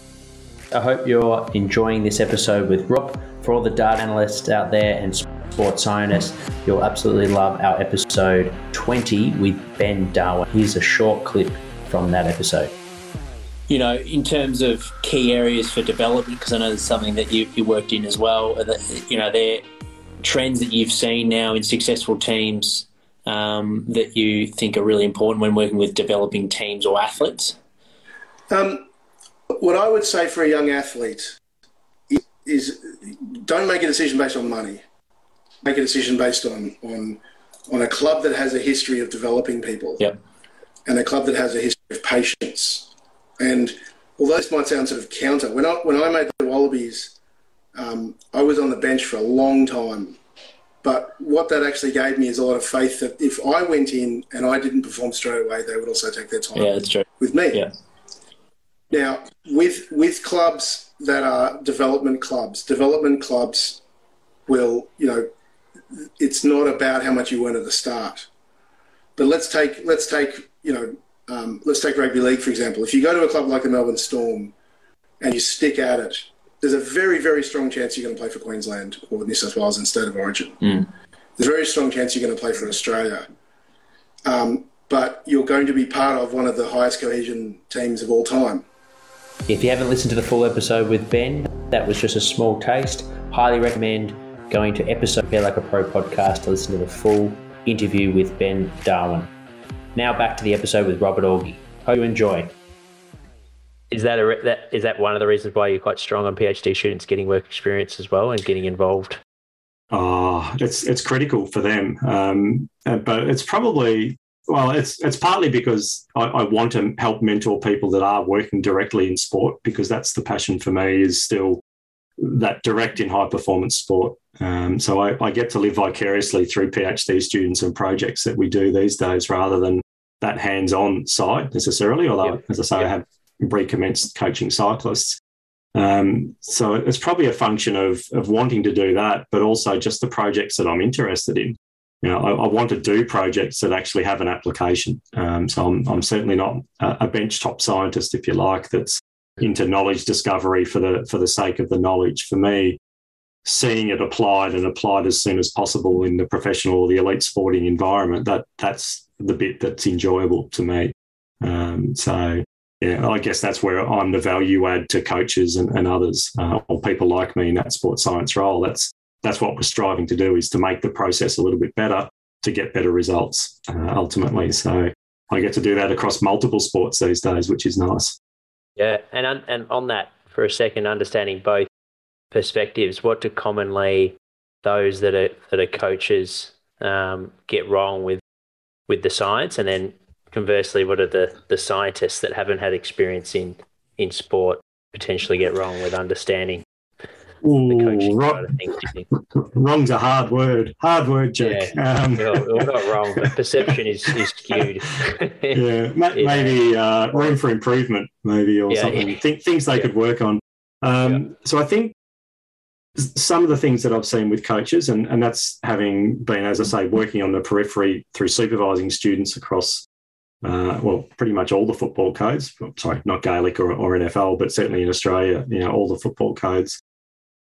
I hope you're enjoying this episode with Rob. For all the data analysts out there and sports scientists, you'll absolutely love our episode 20 with Ben Darwin. Here's a short clip from that episode. You know, in terms of key areas for development, because I know there's something that you, you worked in as well, that, you know, there trends that you've seen now in successful teams um, that you think are really important when working with developing teams or athletes? Um, what I would say for a young athlete is don't make a decision based on money. Make a decision based on on on a club that has a history of developing people. Yep. And a club that has a history of patience. And although this might sound sort of counter, when I when I made the Wallabies, um, I was on the bench for a long time. But what that actually gave me is a lot of faith that if I went in and I didn't perform straight away, they would also take their time yeah, that's true. with me. Yeah. Now, with with clubs that are development clubs, development clubs will, you know, it's not about how much you earn at the start. But let's take let's take you know um, let's take rugby league for example. If you go to a club like the Melbourne Storm and you stick at it, there's a very very strong chance you're going to play for Queensland or New South Wales in state of origin. Mm. There's a very strong chance you're going to play for Australia. Um, but you're going to be part of one of the highest cohesion teams of all time. If you haven't listened to the full episode with Ben, that was just a small taste. Highly recommend going to episode Care Like a Pro podcast to listen to the full interview with Ben Darwin. Now back to the episode with Robert Aughey. Hope you enjoy. Is that, a, that is that one of the reasons why you're quite strong on PhD students getting work experience as well and getting involved? Oh, it's it's critical for them, um, but it's probably well, it's it's partly because I, I, want to help mentor people that are working directly in sport because that's the passion for me is still that direct in high performance sport. Um, so I, I, get to live vicariously through PhD students and projects that we do these days rather than that hands on side necessarily. Although, as I say, I have recommenced coaching cyclists. Um, so it's probably a function of, of wanting to do that, but also just the projects that I'm interested in. You know, I, I want to do projects that actually have an application. Um, so I'm, I'm certainly not a, a bench top scientist, if you like, that's into knowledge discovery for the for the sake of the knowledge. For me, seeing it applied and applied as soon as possible in the professional or the elite sporting environment, that that's the bit that's enjoyable to me. Um, so yeah, I guess that's where I'm the value add to coaches and, and others uh, or people like me in that sports science role. That's that's what we're striving to do is to make the process a little bit better to get better results uh, ultimately. So I get to do that across multiple sports these days, which is nice. Yeah, and and on that for a second, understanding both perspectives, what do commonly those that are that are coaches um, get wrong with with the science, and then conversely, what are the the scientists that haven't had experience in in sport potentially get wrong with understanding Ooh, wrong, wrong's a hard word. Hard word, Jack. Yeah, um, we're not wrong, but perception is, is skewed. yeah, maybe uh, room for improvement, maybe, or yeah, something. Yeah. Th- things they could work on. Um, so I think some of the things that I've seen with coaches, and, and that's having been, as I say, working on the periphery through supervising students across, uh, well, pretty much all the football codes. Sorry, not Gaelic or, or NFL, but certainly in Australia, you know, all the football codes.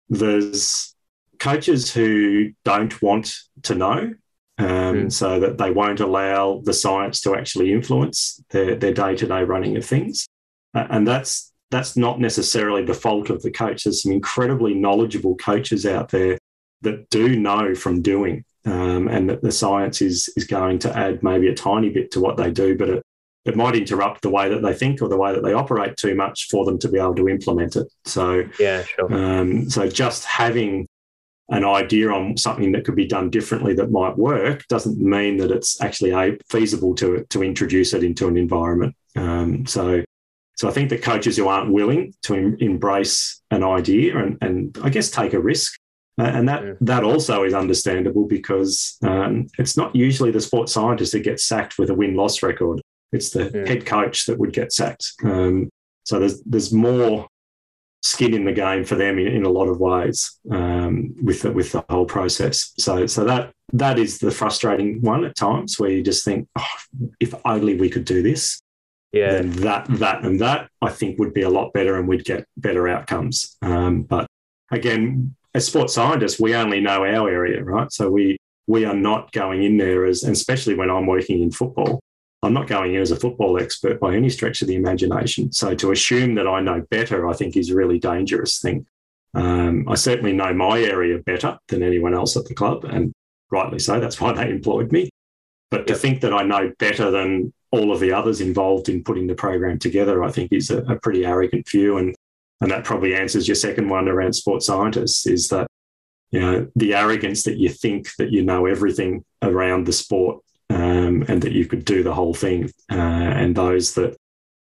There's coaches who don't want to know, um, mm. so that they won't allow the science to actually influence their, their day-to-day running of things. Uh, and that's that's not necessarily the fault of the coach. There's some incredibly knowledgeable coaches out there that do know from doing, um, and that the science is is going to add maybe a tiny bit to what they do, but it, it might interrupt the way that they think or the way that they operate too much for them to be able to implement it. So yeah, sure. Um, so just having an idea on something that could be done differently that might work doesn't mean that it's actually a, feasible to to introduce it into an environment. Um, so so I think that coaches who aren't willing to em- embrace an idea and, and I guess take a risk. Uh, and that, yeah. that also is understandable because um, it's not usually the sports scientist that gets sacked with a win loss record. It's the yeah. head coach that would get sacked. Um, so there's there's more skin in the game for them in, in a lot of ways um, with the, with the whole process. So so that that is the frustrating one at times where you just think, oh, if only we could do this. Yeah. Then that that and that I think would be a lot better and we'd get better outcomes. Um, but again, as sports scientists, we only know our area, right? So we we are not going in there as, especially when I'm working in football, I'm not going in as a football expert by any stretch of the imagination. So to assume that I know better, I think is a really dangerous thing. Um, I certainly know my area better than anyone else at the club, and rightly so. That's why they employed me. But to think that I know better than all of the others involved in putting the program together, I think is a, a pretty arrogant view. And and that probably answers your second one around sports scientists is that you know the arrogance that you think that you know everything around the sport um, and that you could do the whole thing. Uh, and those that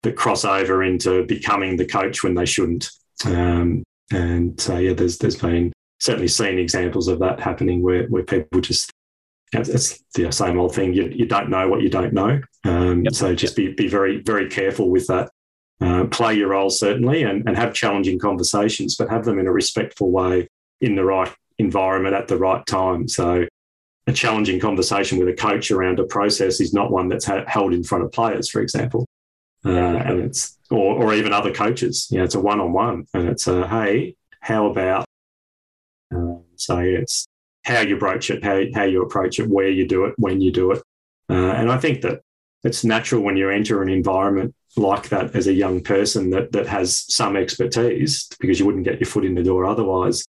that cross over into becoming the coach when they shouldn't. Um, and so yeah, there's there's been certainly seen examples of that happening where where people just it's the same old thing. You, you don't know what you don't know. Um, yep. So just be, be very, very careful with that. Uh, play your role, certainly, and, and have challenging conversations, but have them in a respectful way in the right environment at the right time. So a challenging conversation with a coach around a process is not one that's ha- held in front of players, for example. Uh, and it's, or, or even other coaches, you know, it's a one on one and it's a, hey, how about, uh, so it's how you broach it, how, how you approach it, where you do it, when you do it. Uh, and I think that it's natural when you enter an environment like that as a young person that that has some expertise because you wouldn't get your foot in the door otherwise.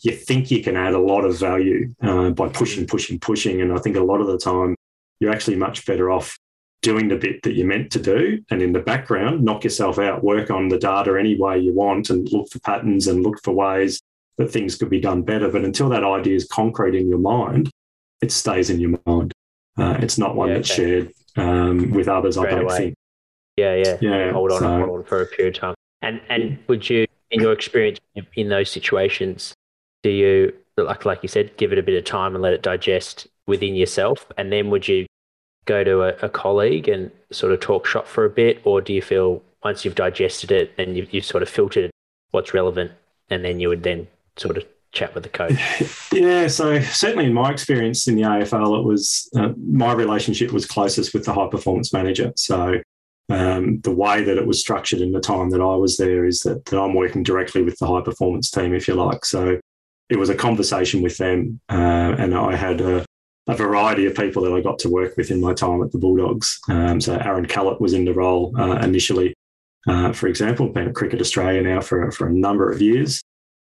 You think you can add a lot of value uh, by pushing, pushing, pushing, and I think a lot of the time you're actually much better off doing the bit that you're meant to do, and in the background, knock yourself out, work on the data any way you want, and look for patterns and look for ways that things could be done better. But until that idea is concrete in your mind, it stays in your mind. Uh, it's not one yeah, that's okay. shared um, with others. Straight I don't away. think. Yeah, yeah, yeah. Hold on, so, hold on for a period of time. And and would you, in your experience in those situations, do you like like you said, give it a bit of time and let it digest within yourself, and then would you go to a, a colleague and sort of talk shop for a bit, or do you feel once you've digested it and you've, you've sort of filtered what's relevant, and then you would then sort of chat with the coach? Yeah, so certainly in my experience in the AFL, it was uh, my relationship was closest with the high performance manager. So um, the way that it was structured in the time that I was there is that, that, I'm working directly with the high performance team, if you like. So it was a conversation with them, uh, and I had a, a, variety of people that I got to work with in my time at the Bulldogs. Um, so Aaron Callett was in the role uh, initially, uh, for example, been at Cricket Australia now for, for a number of years.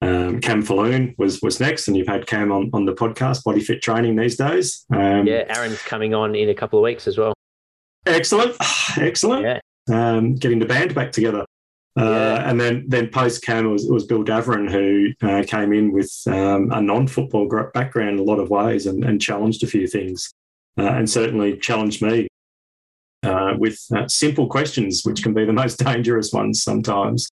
Um, Cam Falloon was was next, and you've had Cam on, on the podcast, Body Fit Training these days. Um, yeah, Aaron's coming on in a couple of weeks as well. Excellent, excellent. Yeah. Um, getting the band back together. Uh. And then, then post Cam was, was Bill Davoren, who uh, came in with um, a non football background in a lot of ways and, and challenged a few things, uh, and certainly challenged me uh, with uh, simple questions, which can be the most dangerous ones sometimes.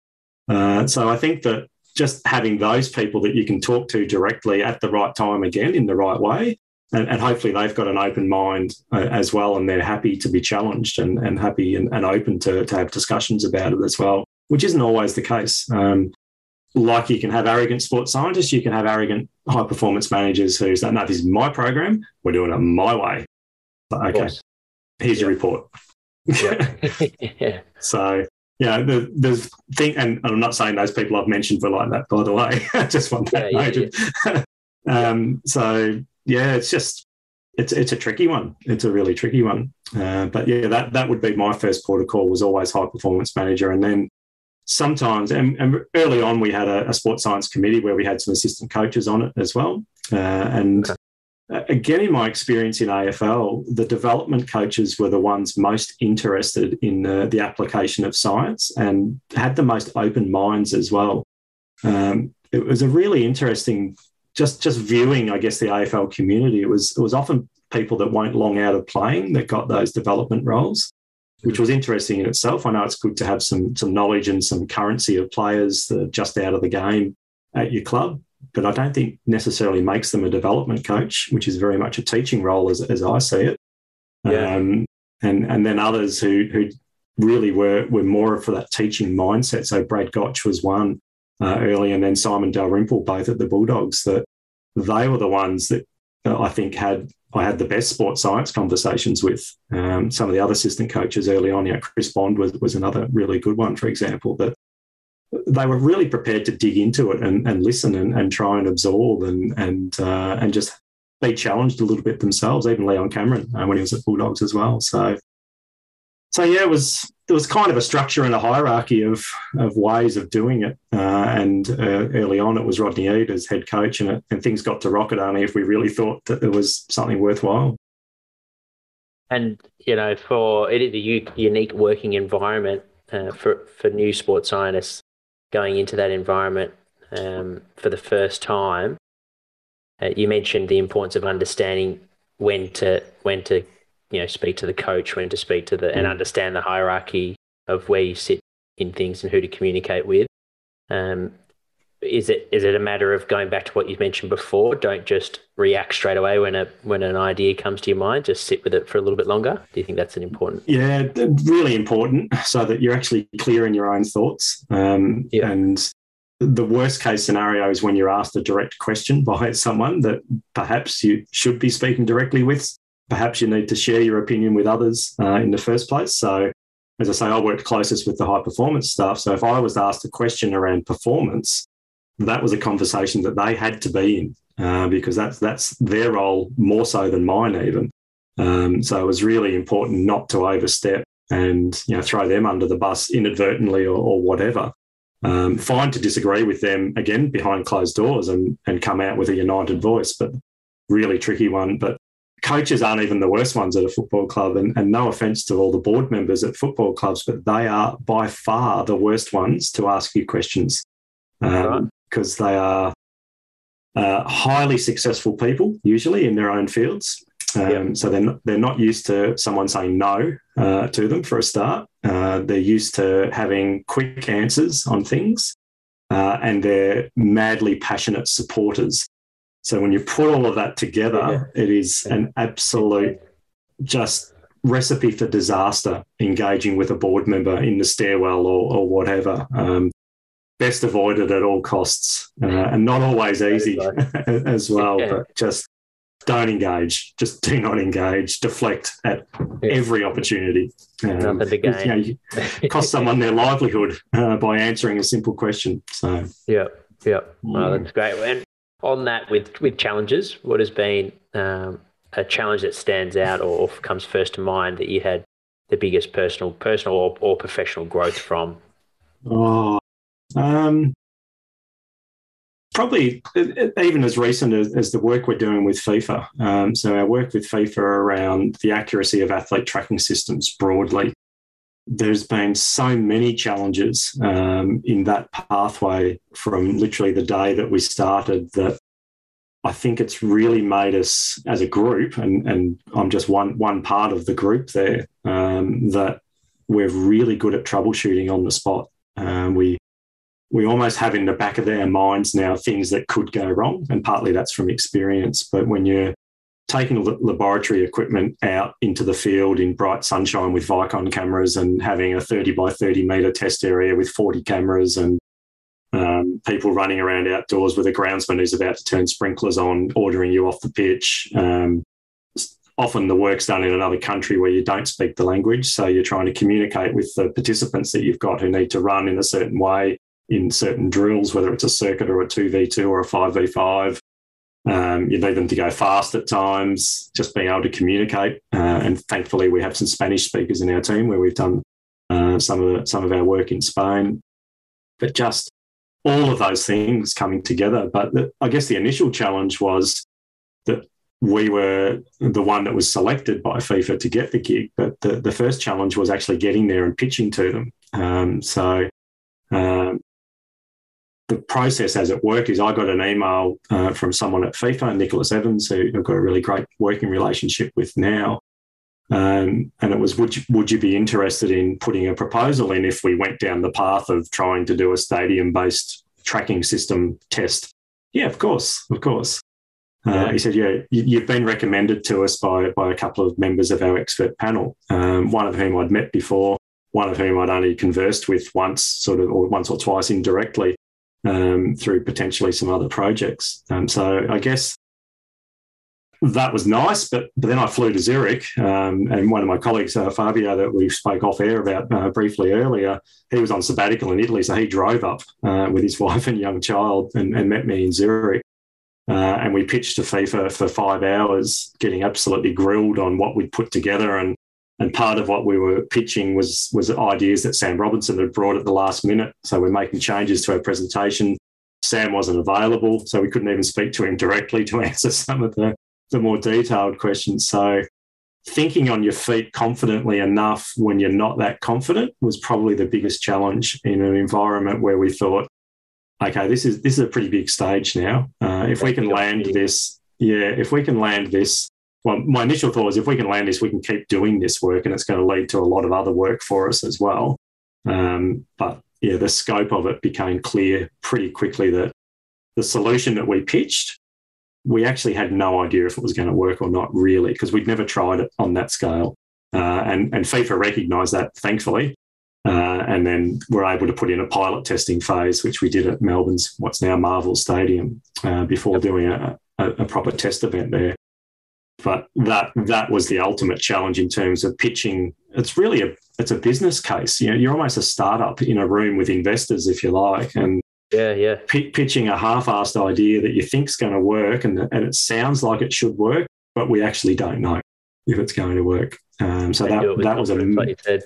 Uh, so I think that just having those people that you can talk to directly at the right time again in the right way and, and hopefully they've got an open mind as well and they're happy to be challenged and, and happy and, and open to, to have discussions about it as well which isn't always the case um, like you can have arrogant sports scientists you can have arrogant high performance managers who say no this is my program we're doing it my way okay here's yeah. your report yeah. yeah. so yeah, the, there's thing, and I'm not saying those people I've mentioned were like that, by the way. I just want that yeah, noted. Yeah, yeah. um, so yeah, it's just it's it's a tricky one. It's a really tricky one. Uh, but yeah, that that would be my first protocol was always high performance manager, and then sometimes and, and early on we had a, a, sports science committee where we had some assistant coaches on it as well, uh, and. Okay. Again, in my experience in AFL, the development coaches were the ones most interested in uh, the application of science and had the most open minds as well. Um, it was a really interesting just just viewing, I guess, the AFL community, it was it was often people that weren't long out of playing that got those development roles, which was interesting in itself. I know it's good to have some some knowledge and some currency of players that are just out of the game at your club, but I don't think necessarily makes them a development coach, which is very much a teaching role as, as I see it. Yeah. Um, and and then others who who really were were more for that teaching mindset. So Brad Gotch was one uh, early, and then Simon Dalrymple, both at the Bulldogs, that they were the ones that I think had I had the best sports science conversations with. Um, some of the other assistant coaches early on, you know, Chris Bond was, was another really good one, for example, that they were really prepared to dig into it and, and listen and, and try and absorb and and uh, and just be challenged a little bit themselves. Even Leon Cameron uh, when he was at Bulldogs as well. So so yeah, it was there was kind of a structure and a hierarchy of of ways of doing it. Uh, and uh, early on, it was Rodney Eade as head coach, and, it, and things got to Rocket only if we really thought that there was something worthwhile. And you know, for it is a unique working environment uh, for for new sports scientists going into that environment um, for the first time. Uh, you mentioned the importance of understanding when to when to you know speak to the coach, when to speak to the mm. and understand the hierarchy of where you sit in things and who to communicate with. Um, is it is it a matter of going back to what you've mentioned before? Don't just react straight away when a when an idea comes to your mind. Just sit with it for a little bit longer. Do you think that's an important? Yeah, really important, so that you're actually clear in your own thoughts. Um, yeah. And the worst case scenario is when you're asked a direct question by someone that perhaps you should be speaking directly with perhaps you need to share your opinion with others uh, in the first place. So, as I say, I worked closest with the high performance staff. So, if I was asked a question around performance, that was a conversation that they had to be in uh, because that's that's their role more so than mine even. Um, so it was really important not to overstep and you know throw them under the bus inadvertently or, or whatever. Um, fine to disagree with them again behind closed doors and and come out with a united voice, but really tricky one. But coaches aren't even the worst ones at a football club, and, and no offence to all the board members at football clubs, but they are by far the worst ones to ask you questions because um, they are uh, highly successful people usually in their own fields. Um, yep. So they're not, they're not used to someone saying no uh, to them for a start. Uh, they're used to having quick answers on things, uh, and they're madly passionate supporters. So when you put all of that together, yeah. it is an absolute just recipe for disaster engaging with a board member in the stairwell or, or whatever. Um, best avoided at all costs uh, and not always easy as well, yeah. but just don't engage. Just do not engage. Deflect at yeah. every opportunity. Um, to gain. You know, cost someone their livelihood uh, by answering a simple question. So yeah, yeah, well, that's great. And on that, with with challenges, what has been um, a challenge that stands out or comes first to mind that you had the biggest personal, personal or, or professional growth from? Oh, um, probably even as recent as, as, the work we're doing with FIFA. Um, so our work with FIFA around the accuracy of athlete tracking systems broadly. There's been so many challenges um, in that pathway from literally the day that we started that I think it's really made us as a group, and, and I'm just one one part of the group there, um, that we're really good at troubleshooting on the spot. Um, we we almost have in the back of our minds now things that could go wrong, and partly that's from experience. But when you're taking laboratory equipment out into the field in bright sunshine with Vicon cameras and having a 30 by 30 metre test area with 40 cameras and um, people running around outdoors with a groundsman who's about to turn sprinklers on, ordering you off the pitch. Um, often the work's done in another country where you don't speak the language. So you're trying to communicate with the participants that you've got who need to run in a certain way in certain drills, whether it's a circuit or a 2v2 or a 5v5. Um, you need them to go fast at times, just being able to communicate. Uh, and thankfully, we have some Spanish speakers in our team where we've done uh, some of the, some of our work in Spain. But just all of those things coming together. But the, I guess the initial challenge was that we were the one that was selected by FIFA to get the gig. But the, the first challenge was actually getting there and pitching to them. Um, so um, the process as it worked is I got an email uh, from someone at FIFA, Nicholas Evans, who I've got a really great working relationship with now. Um, and it was, would you, would you be interested in putting a proposal in if we went down the path of trying to do a stadium based tracking system test? Yeah, of course, of course. Uh, he said, "Yeah, you, have been recommended to us by by a couple of members of our expert panel. Um, one of whom I'd met before, one of whom I'd only conversed with once, sort of, or once or twice indirectly um, through potentially some other projects. Um, so I guess that was nice, but, but then I flew to Zurich, um, and one of my colleagues, uh, Fabio, that we spoke off air about uh, briefly earlier, he was on sabbatical in Italy, so he drove up uh, with his wife and young child and, and met me in Zurich. Uh, and we pitched to FIFA for five hours, getting absolutely grilled on what we'd put together and and part of what we were pitching was was ideas that Sam Robinson had brought at the last minute. So we're making changes to our presentation. Sam wasn't available, so we couldn't even speak to him directly to answer some of the, the more detailed questions. So thinking on your feet confidently enough when you're not that confident was probably the biggest challenge in an environment where we thought, okay, this is this is a pretty big stage now. Uh, if we can land this, yeah, if we can land this well, my initial thought was if we can land this, we can keep doing this work and it's going to lead to a lot of other work for us as well. Um, but yeah, the scope of it became clear pretty quickly that the solution that we pitched, we actually had no idea if it was going to work or not, really, because we'd never tried it on that scale. Uh, and, and FIFA recognised that, thankfully. Uh, and then we're able to put in a pilot testing phase, which we did at Melbourne's what's now Marvel Stadium, uh, before doing a, a, a proper test event there but that that was the ultimate challenge in terms of pitching. It's really a it's a business case. You know, you're almost a startup in a room with investors, if you like, and yeah, yeah, p- pitching a half-assed idea that you think's going to work and and it sounds like it should work, but we actually don't know. if it's going to work. Um, so They do it that that was a confidence, like you said.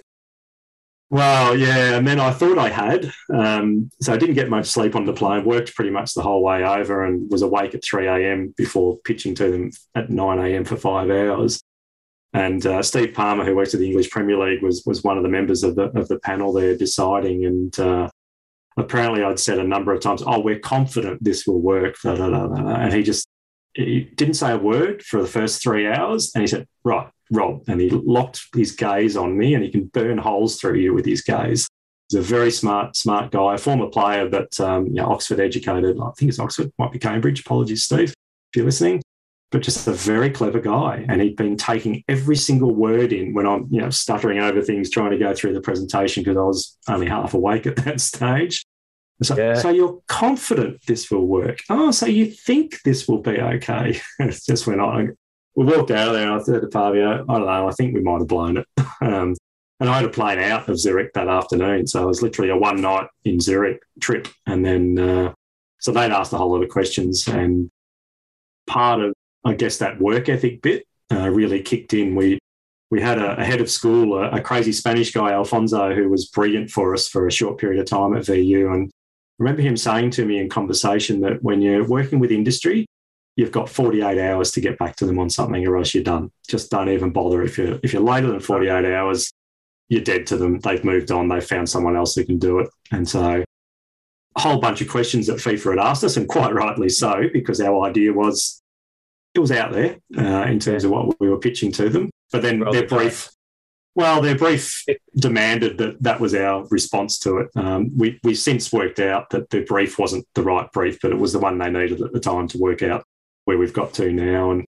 Well, yeah, and then I thought I had. Um, so I didn't get much sleep on the plane, worked pretty much the whole way over and was awake at 3 a.m. before pitching to them at 9 a.m. for five hours. And uh, Steve Palmer, who works at the English Premier League, was was one of the members of the of the panel there deciding. And uh, apparently, I'd said a number of times, "Oh, we're confident this will work." Da, da, da. And he just he didn't say a word for the first three hours, and he said, "Right, Rob," and he locked his gaze on me, and he can burn holes through you with his gaze. He's a very smart, smart guy, a former player, but um, you know, Oxford educated. I think it's Oxford, might be Cambridge. Apologies, Steve, if you're listening. But just a very clever guy, and he'd been taking every single word in when I'm, you know, stuttering over things, trying to go through the presentation because I was only half awake at that stage. So, Yeah. so you're confident this will work. Oh, so you think this will be okay? it just went on. We walked out of there, I said to Fabio, I don't know, I think we might have blown it. Um, and I had a plane out of Zurich that afternoon. So it was literally a one night in Zurich trip. And then, uh, so they'd asked a whole lot of questions. And part of, I guess, that work ethic bit uh, really kicked in. We, we had a, a head of school, a, a crazy Spanish guy, Alfonso, who was brilliant for us for a short period of time at VU. And I remember him saying to me in conversation that when you're working with industry, you've got 48 hours to get back to them on something or else you're done. Just don't even bother. If you're, if you're later than 48 hours, you're dead to them. They've moved on. They've found someone else who can do it. And so a whole bunch of questions that FIFA had asked us, and quite rightly so, because our idea was it was out there uh, in terms of what we were pitching to them. But then Well, their the brief, well, their brief demanded that that was our response to it. Um, we we since worked out that the brief wasn't the right brief, but it was the one they needed at the time to work out where we've got to now. And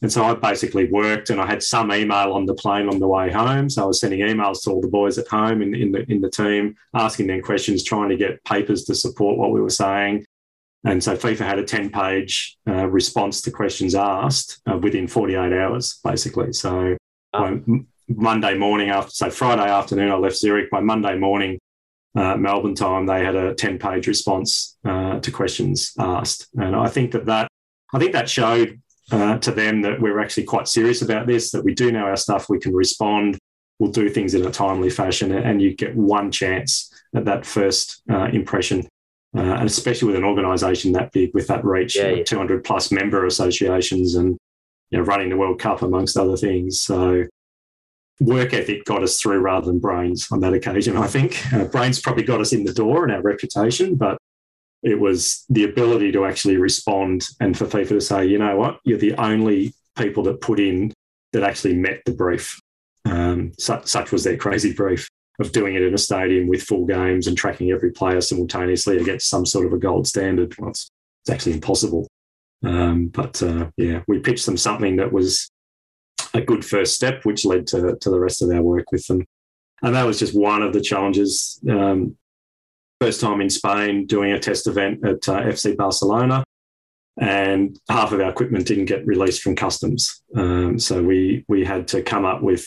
and so I basically worked, and I had some email on the plane on the way home. So I was sending emails to all the boys at home in, in the in the team, asking them questions, trying to get papers to support what we were saying. And so FIFA had a 10 page uh, response to questions asked uh, within 48 hours, basically. So by Monday morning, after, so Friday afternoon, I left Zurich. By Monday morning, uh, Melbourne time, they had a 10 page response uh, to questions asked. And I think that that, I think that showed uh, to them that we're actually quite serious about this, that we do know our stuff, we can respond, we'll do things in a timely fashion, and you get one chance at that first uh, impression. Uh, and especially with an organisation that big, with that reach, Yeah, yeah. 200 plus member associations, and you know, running the World Cup amongst other things. So work ethic got us through rather than brains on that occasion. I think uh, brains probably got us in the door and our reputation, but it was the ability to actually respond and for FIFA to say, you know what, you're the only people that put in that actually met the brief. Um, such, such was their crazy brief of doing it in a stadium with full games and tracking every player simultaneously against some sort of a gold standard. Well, it's, it's actually impossible. Um, but uh, yeah, we pitched them something that was a good first step, which led to, to the rest of our work with them. And that was just one of the challenges. Um, first time in Spain doing a test event at uh, FC Barcelona, and half of our equipment didn't get released from customs. Um, so we we had to come up with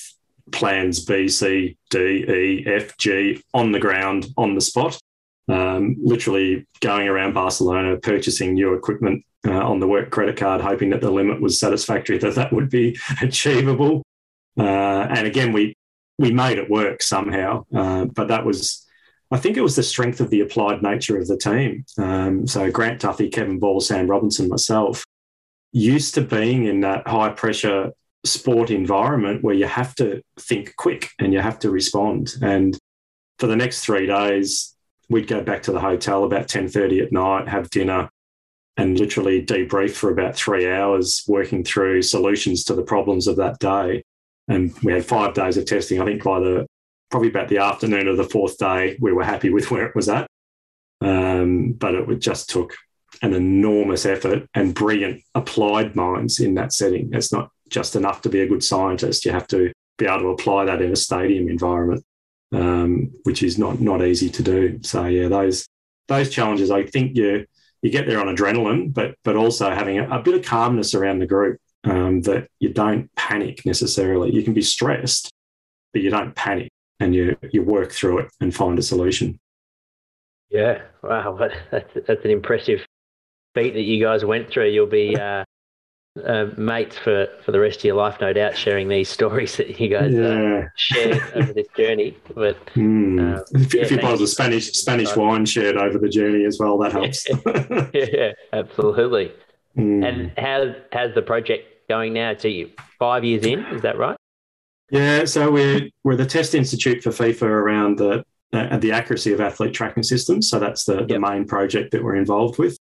plans B, C, D, E, F, G on the ground, on the spot. Um, literally going around Barcelona, purchasing new equipment uh, on the work credit card, hoping that the limit was satisfactory, that that would be achievable. Uh, and again, we we made it work somehow, uh, but that was, I think, it was the strength of the applied nature of the team. Um, so Grant Duffy, Kevin Ball, Sam Robinson, myself, used to being in that high pressure sport environment where you have to think quick and you have to respond. And for the next three days, we'd go back to the hotel about 10.30 at night, have dinner, and literally debrief for about three hours, working through solutions to the problems of that day. And we had five days of testing. I think by the probably about the afternoon of the fourth day, we were happy with where it was at. Um, but it just took an enormous effort and brilliant applied minds in that setting. It's not just enough to be a good scientist. You have to be able to apply that in a stadium environment, um, which is not not easy to do. So yeah, those those challenges, I think you you get there on adrenaline, but but also having a, a bit of calmness around the group um, that you don't panic necessarily. You can be stressed, but you don't panic, and you you work through it and find a solution. Yeah, wow, that's, that's an impressive feat that you guys went through. You'll be uh, uh, mates for, for the rest of your life, no doubt, sharing these stories that you guys uh, yeah. uh, shared over this journey. But mm. if, yeah, if you buy the Spanish Spanish wine shared over the journey as well, that helps. yeah, absolutely. Mm. And how how's the project going now? To you, five years in, is that right? Yeah, so we're we're the test institute for FIFA around the uh, the accuracy of athlete tracking systems. So that's the, yep. the main project that we're involved with.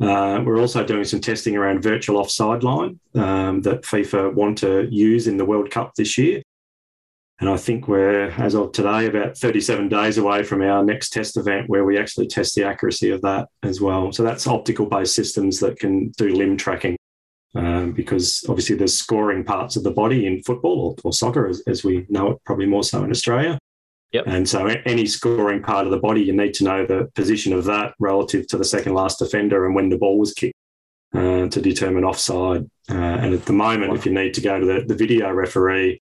Uh, we're also doing some testing around virtual offside line um, that FIFA want to use in the World Cup this year. And I think we're, as of today, about 37 days away from our next test event where we actually test the accuracy of that as well. So that's optical based systems that can do limb tracking. Um, because obviously there's scoring parts of the body in football or, or soccer, as, as, we know it, probably more so in Australia. Yep. And so any scoring part of the body, you need to know the position of that relative to the second last defender and when the ball was kicked uh, to determine offside. Uh, and at the moment, wow. if you need to go to the, the video referee,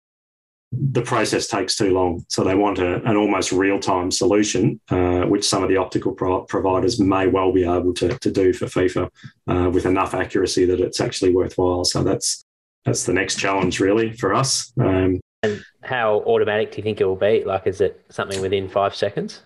the process takes too long. So they want a, an almost real time solution, uh, which some of the optical pro- providers may well be able to, to do for FIFA uh, with enough accuracy that it's actually worthwhile. So that's that's the next challenge really for us. Um, and how automatic do you think it will be? Like, is it something within five seconds?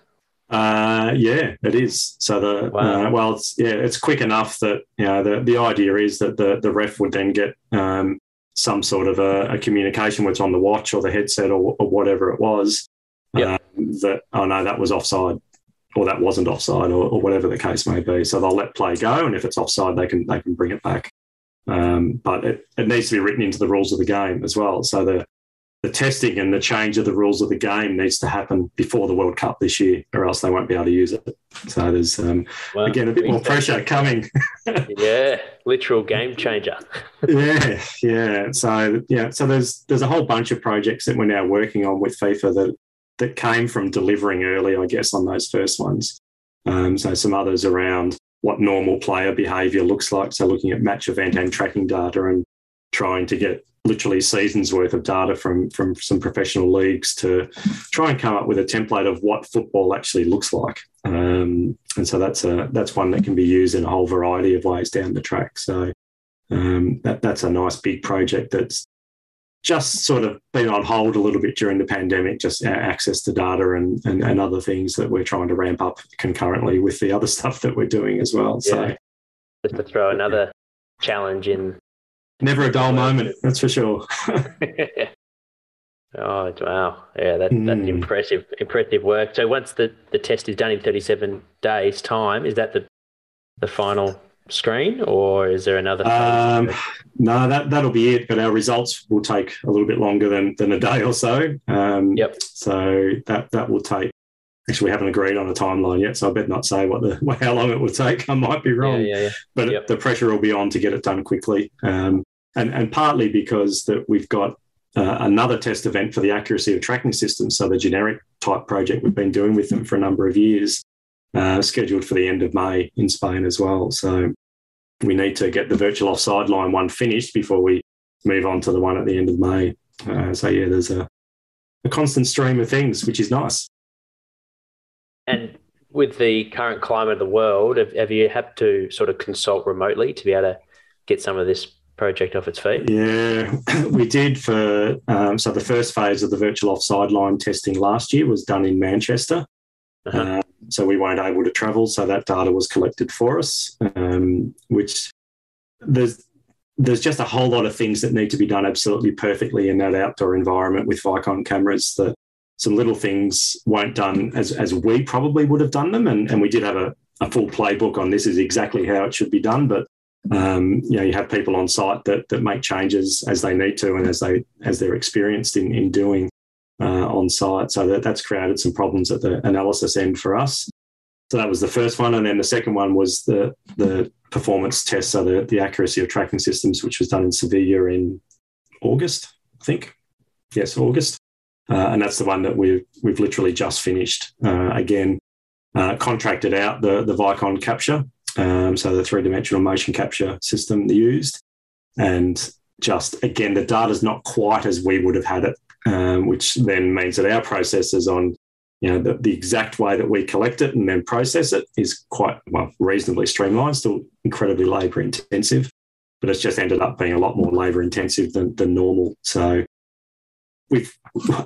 Uh, yeah, it is. So the wow. uh, well, it's yeah, it's quick enough that you know the the idea is that the the ref would then get um, some sort of a, a communication, which on the watch or the headset or, or whatever it was, yep. um, that, oh no, that was offside or that wasn't offside or, or, whatever the case may be. So they'll let play go. And if it's offside, they can, they can bring it back. Um, but it, it needs to be written into the rules of the game as well. So the, the testing and the change of the rules of the game needs to happen before the World Cup this year, or else they won't be able to use it. So there's um, again a bit more pressure coming. yeah, literal game changer. yeah, yeah. So yeah, so there's there's a whole bunch of projects that we're now working on with FIFA that that came from delivering early, I guess, on those first ones. Um, so some others around what normal player behaviour looks like. So looking at match event and tracking data and trying to get literally seasons worth of data from from some professional leagues to try and come up with a template of what football actually looks like. Um, and so that's a that's one that can be used in a whole variety of ways down the track. So um, that that's a nice big project that's just sort of been on hold a little bit during the pandemic, just access to data and, and, and other things that we're trying to ramp up concurrently with the other stuff that we're doing as well. Yeah. So just to throw another challenge in Never a dull moment, that's for sure. oh wow, yeah, that, mm. that's hmm. impressive, impressive work. So once the, the test is done in thirty seven days' time, is that the the final screen, or is there another? Um, no, that that'll be it. But our results will take a little bit longer than than a day or so. Um, yep. So that that will take Actually, we haven't agreed on a timeline yet, so I better not say what the how long it will take. I might be wrong, yeah, yeah, yeah. but yep. the pressure will be on to get it done quickly, um, and and partly because that we've got uh, another test event for the accuracy of tracking systems. So the generic type project we've been doing with them for a number of years, uh, scheduled for the end of May in Spain as well. So we need to get the virtual offside line one finished before we move on to the one at the end of May. Uh, so yeah, there's a, a constant stream of things, which is nice. And with the current climate of the world, have, have you had to sort of consult remotely to be able to get some of this project off its feet? Yeah, we did for um, so the first phase of the virtual offside line testing last year was done in Manchester. Uh-huh. Um, so we weren't able to travel, so that data was collected for us. Um, which there's there's just a whole lot of things that need to be done absolutely perfectly in that outdoor environment with Vicon cameras that some little things weren't done as, as we probably would have done them. And, and we did have a, a full playbook on this is exactly how it should be done. But um, you know, you have people on site that that make changes as they need to and as they as they're experienced in in doing uh, on site. So that that's created some problems at the analysis end for us. So that was the first one, and then the second one was the the performance test, so the the accuracy of tracking systems, which was done in Sevilla in August, I think. Yes, August. Uh, and that's the one that we've we've literally just finished. Uh, again, uh, contracted out the the Vicon capture, um, so the three dimensional motion capture system they used, and just again the data's not quite as we would have had it, um, which then means that our processes on you know the, the exact way that we collect it and then process it is quite well reasonably streamlined, still incredibly labour intensive. but it's just ended up being a lot more labour intensive than, than normal. So with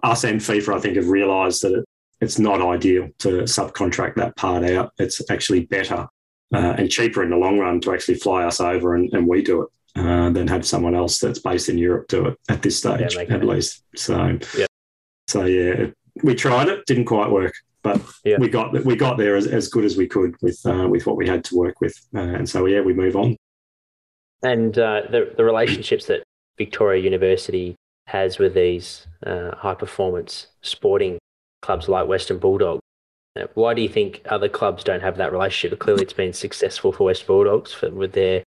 us and FIFA, I think have realised that it, it's not ideal to subcontract that part out. It's actually better uh, and cheaper in the long run to actually fly us over and, and we do it uh, than have someone else that's based in Europe do it at this stage, yeah, at least. So, yeah. so yeah, we tried it, didn't quite work, but yeah. we got we got there as, as good as we could with uh, with what we had to work with, uh, and so yeah, we move on. And uh, the the relationships that Victoria University has with these uh, high performance sporting clubs like Western Bulldog. Uh, why do you think other clubs don't have that relationship? Clearly, it's been successful for West Bulldogs for, with their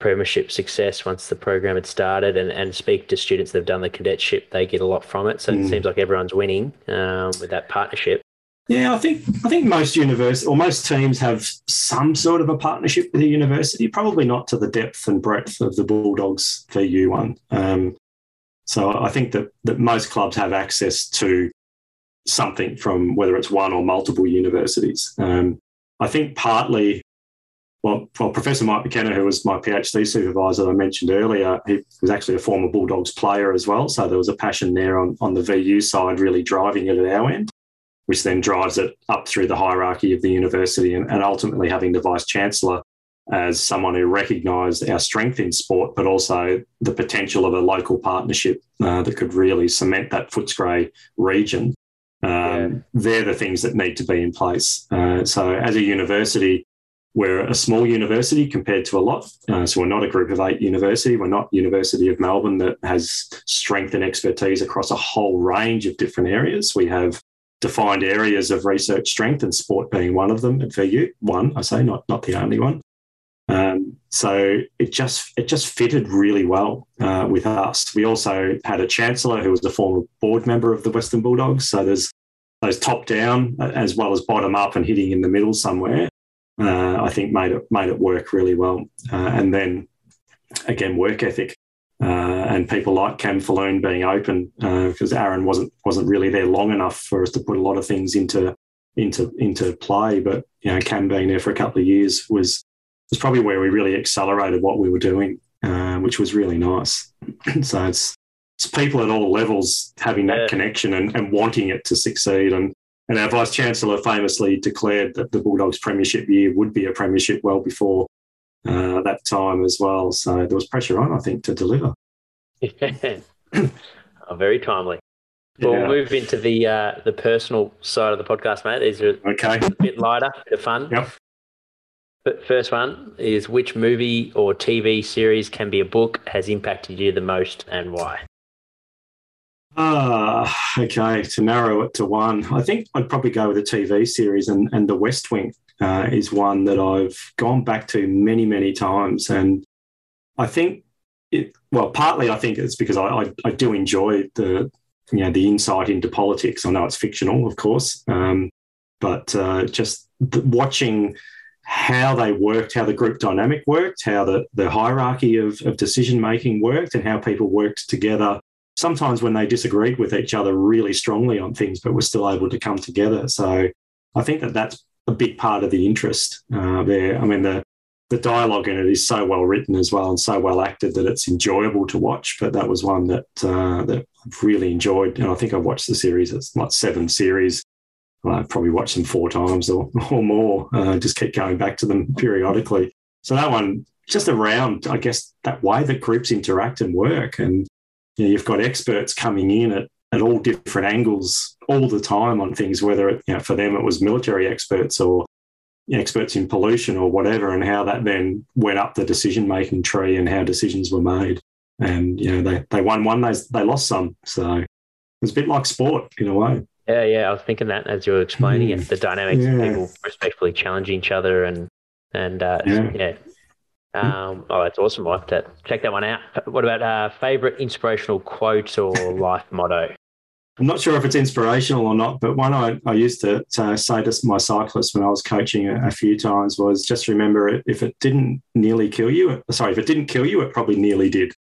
premiership success once the program had started and, and speak to students that have done the cadetship, they get a lot from it. So mm. it seems like everyone's winning um, with that partnership. Yeah, I think I think most universities or most teams have some sort of a partnership with a university. Probably not to the depth and breadth of the Bulldogs VU one. Um, so I think that that most clubs have access to something from whether it's one or multiple universities. Um, I think partly well, well, Professor Mike McKenna, who was my PhD supervisor I mentioned earlier, he was actually a former Bulldogs player as well. So there was a passion there on, on the VU side, really driving it at our end, which then drives it up through the hierarchy of the university and, and ultimately having the Vice Chancellor as someone who recognised our strength in sport, but also the potential of a local partnership uh, that could really cement that Footscray region. Um, yeah. They're the things that need to be in place. Uh, so, as a university, we're a small university compared to a lot. Uh, so we're not a group of eight university. We're not University of Melbourne that has strength and expertise across a whole range of different areas. We have defined areas of research strength and sport being one of them at VU. One, I say, not not the only one. Um, so it just it just fitted really well uh, with us. We also had a chancellor who was a former board member of the Western Bulldogs. So there's those top down as well as bottom up and hitting in the middle somewhere uh, I think made it made it work really well. Uh, and then again, work ethic. Uh, and people like Cam Falloon being open because uh, Aaron wasn't wasn't really there long enough for us to put a lot of things into into into play. But you know, Cam being there for a couple of years was was probably where we really accelerated what we were doing, uh, which was really nice. so it's it's people at all levels having that yeah. connection and, and wanting it to succeed. And and our Vice Chancellor famously declared that the Bulldogs Premiership year would be a Premiership well before uh, that time as well. So there was pressure on, I think, to deliver. oh, very timely. Yeah. We'll move into the uh, the personal side of the podcast, mate. These are okay. a bit lighter, a bit of fun. Yep. First one is which movie or TV series can be a book has impacted you the most and why? Ah, okay. To narrow it to one, I think I'd probably go with a TV series, and, and The West Wing uh, is one that I've gone back to many, many times. And I think it, well, partly I think it's because I, I, I do enjoy the, you know, the insight into politics. I know it's fictional, of course, um, but uh, just the, watching how they worked, how the group dynamic worked, how the, the hierarchy of, of decision making worked, and how people worked together sometimes when they disagreed with each other really strongly on things, but were still able to come together. So I think that that's a big part of the interest uh, there. I mean, the the dialogue in it is so well written as well and so well acted that it's enjoyable to watch. But that was one that uh, that I've really enjoyed, and I think I've watched the series. It's like seven series. I've probably watched them four times or, or more. Uh, just keep going back to them periodically. So that one, just around, I guess, that way that groups interact and work, and you know, you've got experts coming in at, at all different angles all the time on things, whether it, you know, for them it was military experts or experts in pollution or whatever, and how that then went up the decision making tree and how decisions were made. And you know, they, they won one, they, they lost some. So it was a bit like sport in a way. Yeah, yeah, I was thinking that as you were explaining mm. it, the dynamics yeah. of people respectfully challenging each other and and uh, yeah. yeah. Um, oh, that's awesome. I'll have to check that one out. What about uh, favorite inspirational quote or life motto? I'm not sure if it's inspirational or not, but one I, I used to, to, say to my cyclists when I was coaching a, a, few times was just remember if it didn't nearly kill you, sorry, if it didn't kill you, it probably nearly did.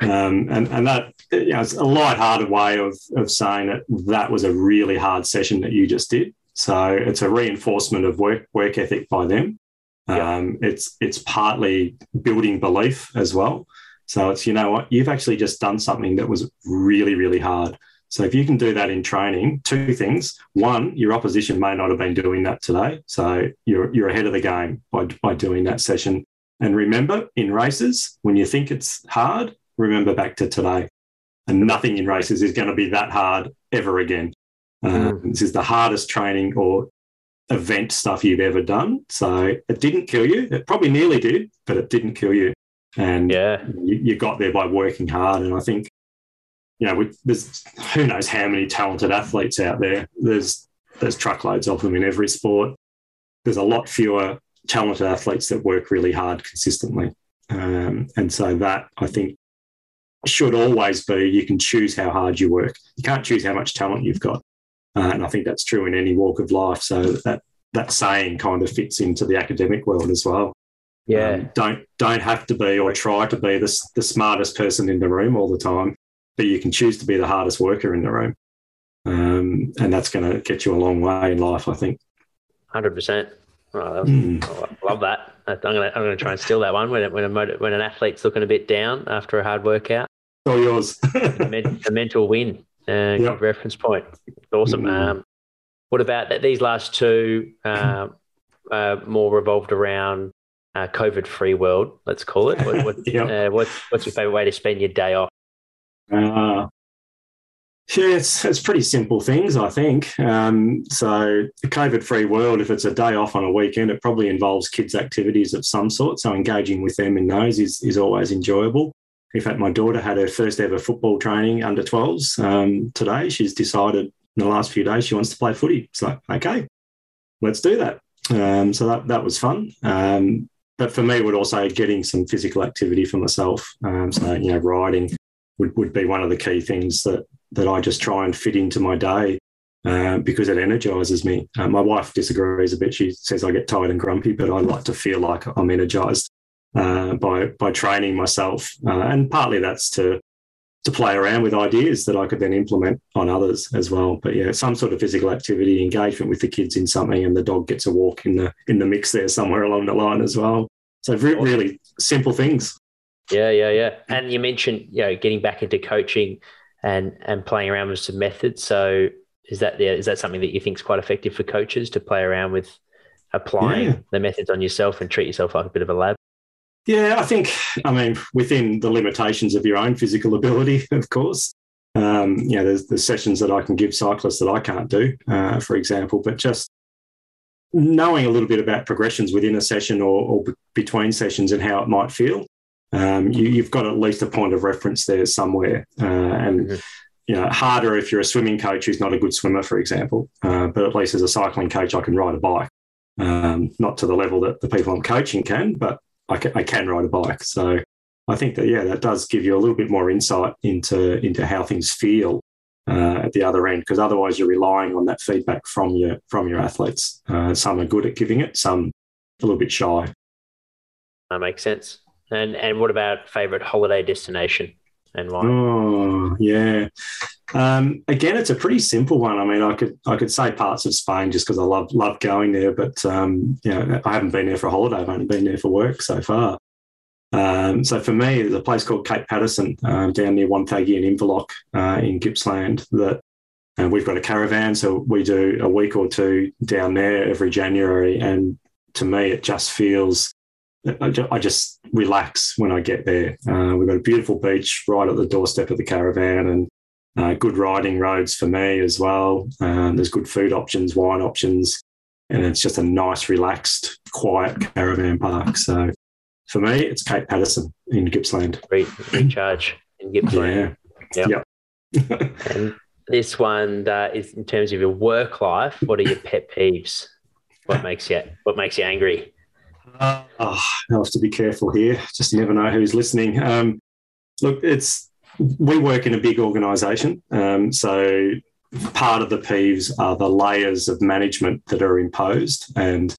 Um, and, and that, you know, it's a light-hearted way of, of saying that that was a really hard session that you just did. So it's a reinforcement of work, work ethic by them. Um, It's it's partly building belief as well. So it's you know what you've actually just done something that was really really hard. So if you can do that in training, two things. One, your opposition may not have been doing that today. So you're, you're ahead of the game by, by doing that session. And remember, in races, when you think it's hard, remember back to today. And nothing in races is going to be that hard ever again. Um, this is the hardest training or event stuff you've ever done. So it didn't kill you. It probably nearly did, but it didn't kill you. And yeah, you, you got there by working hard. And I think you know, there's who knows how many talented athletes out there. There's there's truckloads of them in every sport. There's a lot fewer talented athletes that work really hard consistently, um, and so that I think should always be you can choose how hard you work. You can't choose how much talent you've got, uh, and I think that's true in any walk of life. So that that saying kind of fits into the academic world as well. Yeah, um, don't don't have to be or try to be the the smartest person in the room all the time but you can choose to be the hardest worker in the room. Um, and that's going to get you a long way in life, I think. 100%. Oh, mm. I love that. I'm going to I'm going to try and steal that one when when, a, when an athlete's looking a bit down after a hard workout. All yours. the, mental win. Uh, yep. reference point. awesome. Mm. Um, what about that? These last two uh, uh, more revolved around uh, COVID-free world. Let's call it. What, what, yep. Uh, what, what's your favourite way to spend your day off? Uh, yeah, it's, it's pretty simple things, I think. Um, so, COVID free world, if it's a day off on a weekend, it probably involves kids' activities of some sort. So, engaging with them in those is, is always enjoyable. In fact, my daughter had her first ever football training under 12s um, today. She's decided in the last few days she wants to play footy. It's like, okay, let's do that. Um, so, that, that was fun. Um, but for me, it would also getting some physical activity for myself. Um, so, you know, riding, would, would be one of the key things that that I just try and fit into my day uh, because it energizes me. Uh, my wife disagrees a bit. She says I get tired and grumpy, but I like to feel like I'm energized uh, by by training myself, uh, and partly that's to to play around with ideas that I could then implement on others as well. But yeah, some sort of physical activity, engagement with the kids in something, and the dog gets a walk in the in the mix there somewhere along the line as well. So really simple things. Yeah, yeah, yeah. And you mentioned, you know, getting back into coaching and and playing around with some methods. So is that yeah, is that something that you think is quite effective for coaches to play around with applying yeah. the methods on yourself and treat yourself like a bit of a lab? Yeah, I think, I mean, within the limitations of your own physical ability, of course. Um, you know, there's, there's sessions that I can give cyclists that I can't do, uh, for example, but just knowing a little bit about progressions within a session or, or between sessions and how it might feel um, you, have got at least a point of reference there somewhere. Uh, and mm-hmm. you know, harder if you're a swimming coach who's not a good swimmer, for example. Uh, but at least as a cycling coach, I can ride a bike. Um, not to the level that the people I'm coaching can, but I can, I can ride a bike. So I think that yeah, that does give you a little bit more insight into into how things feel uh, at the other end, because otherwise you're relying on that feedback from your from your athletes. Uh, some are good at giving it, some a little bit shy. That makes sense. And and what about favorite holiday destination and why? Oh yeah. Um, again, it's a pretty simple one. I mean, I could I could say parts of Spain just because I love love going there, but um, you know, I haven't been there for a holiday. I've only been there for work so far. Um, so for me, there's a place called Cape Paterson uh, down near Wonthaggi and Inverloch uh, in Gippsland that and we've got a caravan, so we do a week or two down there every January. And to me, it just feels I just relax when I get there. Uh, we've got a beautiful beach right at the doorstep of the caravan and uh, good riding roads for me as well. Um, there's good food options, wine options, and it's just a nice, relaxed, quiet caravan park. So for me, it's Cape Paterson in Gippsland. Great recharge in Gippsland. Yeah. Yep. yep. and this one uh, is in terms of your work life. What are your pet peeves? What makes you What makes you angry? Oh, I have to be careful here. Just never know who's listening. Um, look, it's we work in a big organisation, um, so part of the peeves are the layers of management that are imposed, and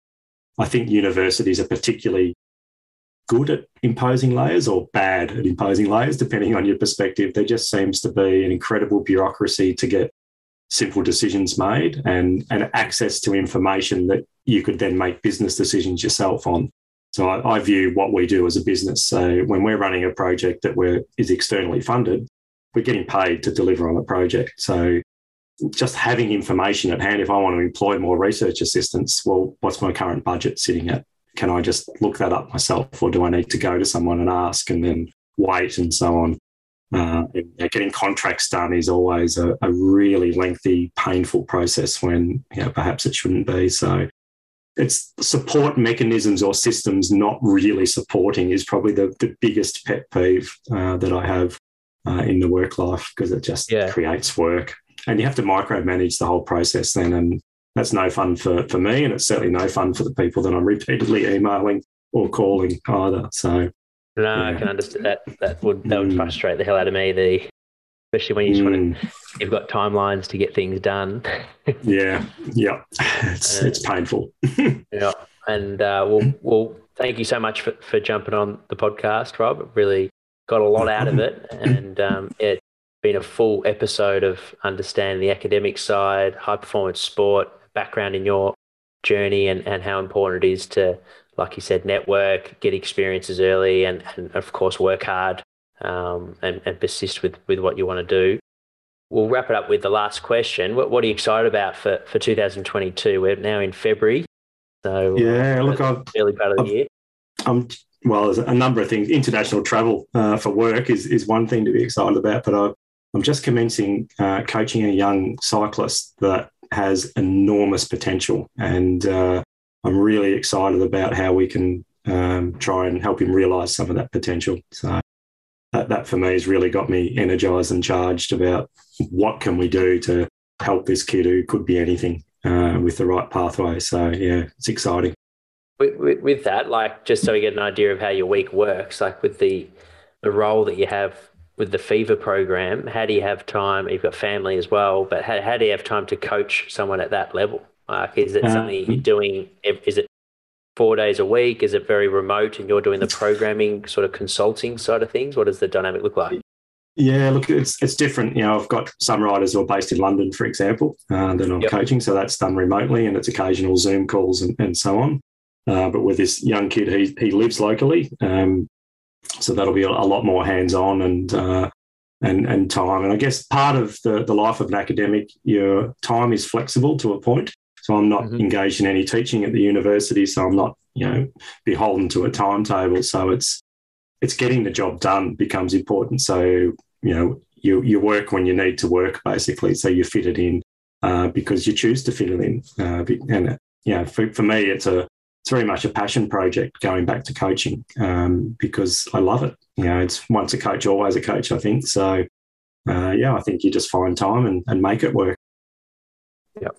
I think universities are particularly good at imposing layers or bad at imposing layers, depending on your perspective. There just seems to be an incredible bureaucracy to get simple decisions made and, and access to information that you could then make business decisions yourself on. So I, I, view what we do as a business. So when we're running a project that we're, is externally funded, we're getting paid to deliver on the project. So just having information at hand, if I want to employ more research assistants, well, what's my current budget sitting at? Can I just look that up myself, or do I need to go to someone and ask and then wait and so on? Uh, getting contracts done is always a, a, really lengthy, painful process when you know, perhaps it shouldn't be. So it's support mechanisms or systems not really supporting is probably the, the biggest pet peeve uh, that I have uh, in the work life because it just yeah. creates work and you have to micromanage the whole process then and that's no fun for, for me and it's certainly no fun for the people that i'm repeatedly emailing or calling either so no yeah. i can understand that that would that would mm. frustrate the hell out of me the especially when you just mm. want to you've got timelines to get things done yeah yeah it's uh, it's painful yeah and uh, we'll we'll thank you so much for, for jumping on the podcast rob really got a lot out of it and um, it's been a full episode of understanding the academic side, high performance sport, background in your journey, and, and how important it is to, like you said, network, get experiences early, and, and of course, work hard um, and, and persist with, with what you want to do. We'll wrap it up with the last question. What, what are you excited about for, for 2022? We're now in February. So, yeah, look, I'm early part of the I've, year. I'm well, there's a number of things. International travel uh, for work is, is one thing to be excited about, but I, I'm just commencing uh, coaching a young cyclist that has enormous potential, and uh, I'm really excited about how we can um, try and help him realise some of that potential. So that, that for me has really got me energised and charged about what can we do to help this kid who could be anything uh, with the right pathway. So yeah, it's exciting. With, with, with, that, like just so we get an idea of how your week works, like with the the role that you have with the fever program, how do you have time? You've got family as well, but how, how do you have time to coach someone at that level? Like, is it uh, something you're doing? Is it four days a week? Is it very remote and you're doing the programming sort of consulting side of things? What does the dynamic look like? Yeah, look, it's it's different. You know, I've got some riders who are based in London, for example, uh, that I'm yep. coaching, so that's done remotely, and it's occasional Zoom calls and, and so on. Uh, but with this young kid, he he lives locally, um, so that'll be a, a lot more hands-on and uh, and and time. And I guess part of the the life of an academic, your time is flexible to a point. So I'm not mm-hmm. engaged in any teaching at the university, so I'm not you know beholden to a timetable. So it's it's getting the job done becomes important. So you know you you work when you need to work basically. So you fit it in uh, because you choose to fit it in. Uh, and you know for, for me, it's a it's very much a passion project going back to coaching um, because I love it. You know, it's once a coach, always a coach, I think. So, uh, yeah, I think you just find time and, and make it work. Yep.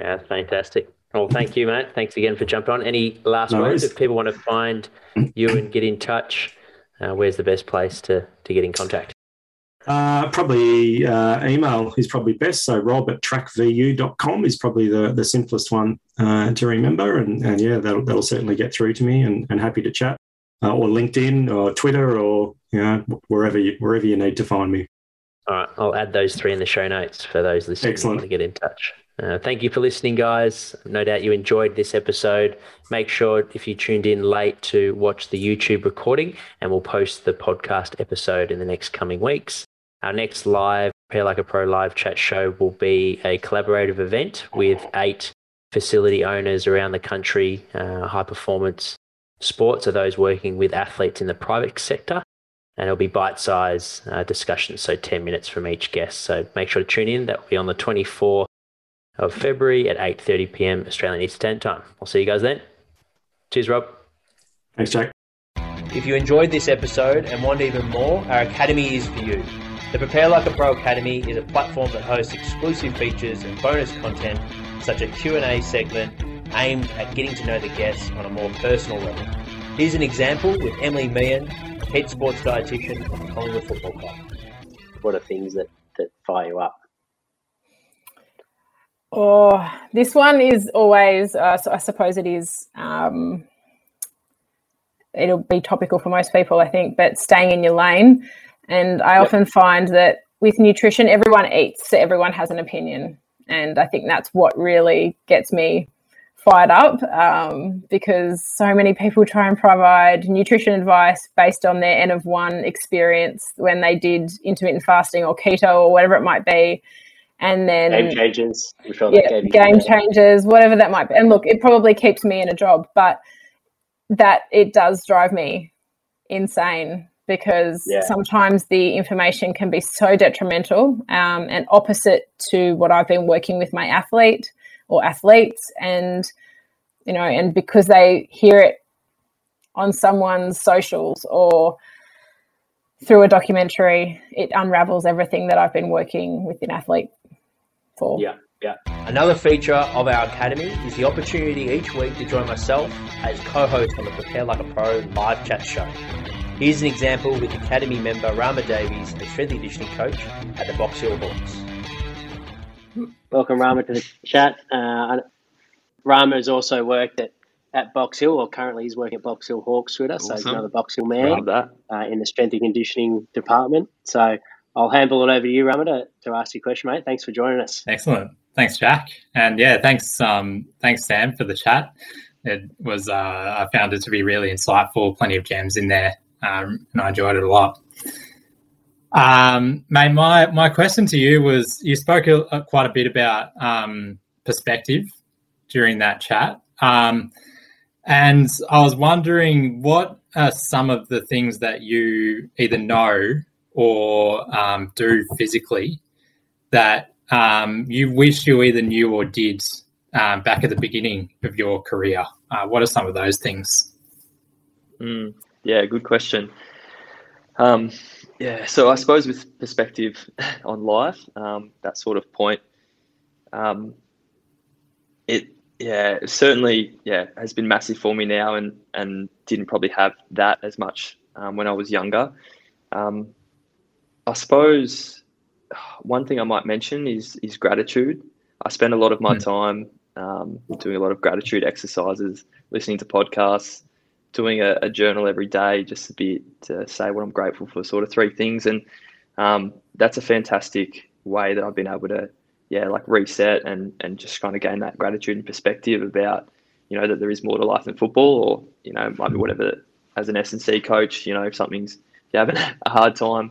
Yeah, fantastic. Well, thank you, mate. Thanks again for jumping on. Any last no words? If people want to find you and get in touch, uh, where's the best place to, to get in contact? Uh, probably uh, email is probably best. So rob at trackvu.com is probably the, the simplest one uh, to remember. And, and yeah, that'll, that'll certainly get through to me and, and happy to chat. Uh, or LinkedIn or Twitter or you know, wherever you, wherever you need to find me. All right, I'll add those three in the show notes for those listening Excellent. to get in touch. Uh, thank you for listening, guys. No doubt you enjoyed this episode. Make sure if you tuned in late to watch the YouTube recording, and we'll post the podcast episode in the next coming weeks. Our next live Prepare Like a Pro live chat show will be a collaborative event with eight facility owners around the country, uh, high performance sports are those working with athletes in the private sector. And it'll be bite size uh, discussions, so 10 minutes from each guest. So make sure to tune in. That will be on the 24th of February at 8.30 p.m. Australian Eastern Standard Time. I'll see you guys then. Cheers, Rob. Thanks, Jack. If you enjoyed this episode and want even more, our academy is for you. The Prepare Like a Pro Academy is a platform that hosts exclusive features and bonus content, such as Q&A segment aimed at getting to know the guests on a more personal level. Here's an example with Emily Meehan, head sports dietitian of Collingwood Football Club. What are things that, that fire you up? Oh, this one is always, uh, so I suppose it is, um, it'll be topical for most people, I think, but staying in your lane. And I yep. often find that with nutrition, everyone eats, so everyone has an opinion. And I think that's what really gets me fired up um, because so many people try and provide nutrition advice based on their N of one experience when they did intermittent fasting or keto or whatever it might be. And then Game Changers, sure yeah, Game Changers, whatever that might be. And look, it probably keeps me in a job, but that it does drive me insane because yeah. sometimes the information can be so detrimental um, and opposite to what I've been working with my athlete or athletes and you know and because they hear it on someone's socials or through a documentary it unravels everything that I've been working with an athlete for. Yeah. Yeah. Another feature of our academy is the opportunity each week to join myself as co-host on the Prepare Like a Pro live chat show. Here's an example with Academy member Rama Davies, a strength and conditioning coach at the Box Hill Hawks. Welcome, Rama, to the chat. Uh, Rama has also worked at, at Box Hill, or currently he's working at Box Hill Hawks with us, awesome. so he's another Box Hill man uh, in the strength and conditioning department. So I'll handle it over to you, Rama, to, to ask your question, mate. Thanks for joining us. Excellent. Thanks, Jack. And yeah, thanks, um, thanks, Sam, for the chat. It was, uh, I found it to be really insightful, plenty of gems in there, um, and I enjoyed it a lot. Um, mate, my, my question to you was you spoke a, quite a bit about um, perspective during that chat. Um, and I was wondering what are some of the things that you either know or um, do physically that um, you wish you either knew or did um, back at the beginning of your career? Uh, what are some of those things? Mm, yeah, good question. Um, yeah, so I suppose with perspective on life, um, that sort of point, um, it yeah certainly yeah has been massive for me now, and and didn't probably have that as much um, when I was younger. Um, I suppose one thing I might mention is is gratitude. I spend a lot of my mm. time um, doing a lot of gratitude exercises, listening to podcasts, doing a, a, journal every day just a bit to say what I'm grateful for, sort of three things, and um, that's a fantastic way that I've been able to, yeah, like reset and and just kind of gain that gratitude and perspective about, you know, that there is more to life than football, or you know, might be whatever. As an S and C coach, you know, if something's if you're having a hard time,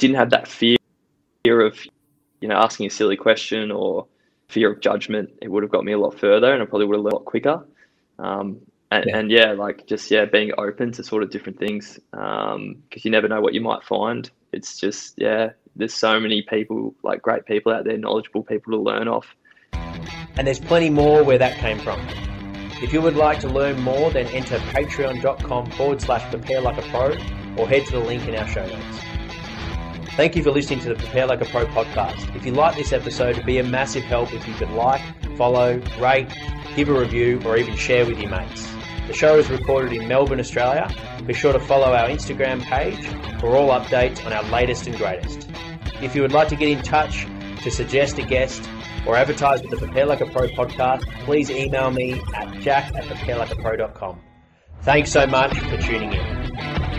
didn't have that fear of, you know, asking a silly question or fear of judgment, it would have got me a lot further, and I probably would have learned a lot quicker. Um, and yeah. and yeah, like just yeah, being open to sort of different things because um, you never know what you might find. It's just yeah, there's so many people like great people out there, knowledgeable people to learn off. And there's plenty more where that came from. If you would like to learn more, then enter patreon.com forward slash prepare like a pro or head to the link in our show notes. Thank you for listening to the Prepare Like a Pro podcast. If you like this episode, it'd be a massive help if you could like, follow, rate, give a review, or even share with your mates. The show is recorded in Melbourne, Australia. Be sure to follow our Instagram page for all updates on our latest and greatest. If you would like to get in touch to suggest a guest or advertise with the Prepare Like a Pro podcast, please email me at jack at preparelikeapro.com. Thanks so much for tuning in.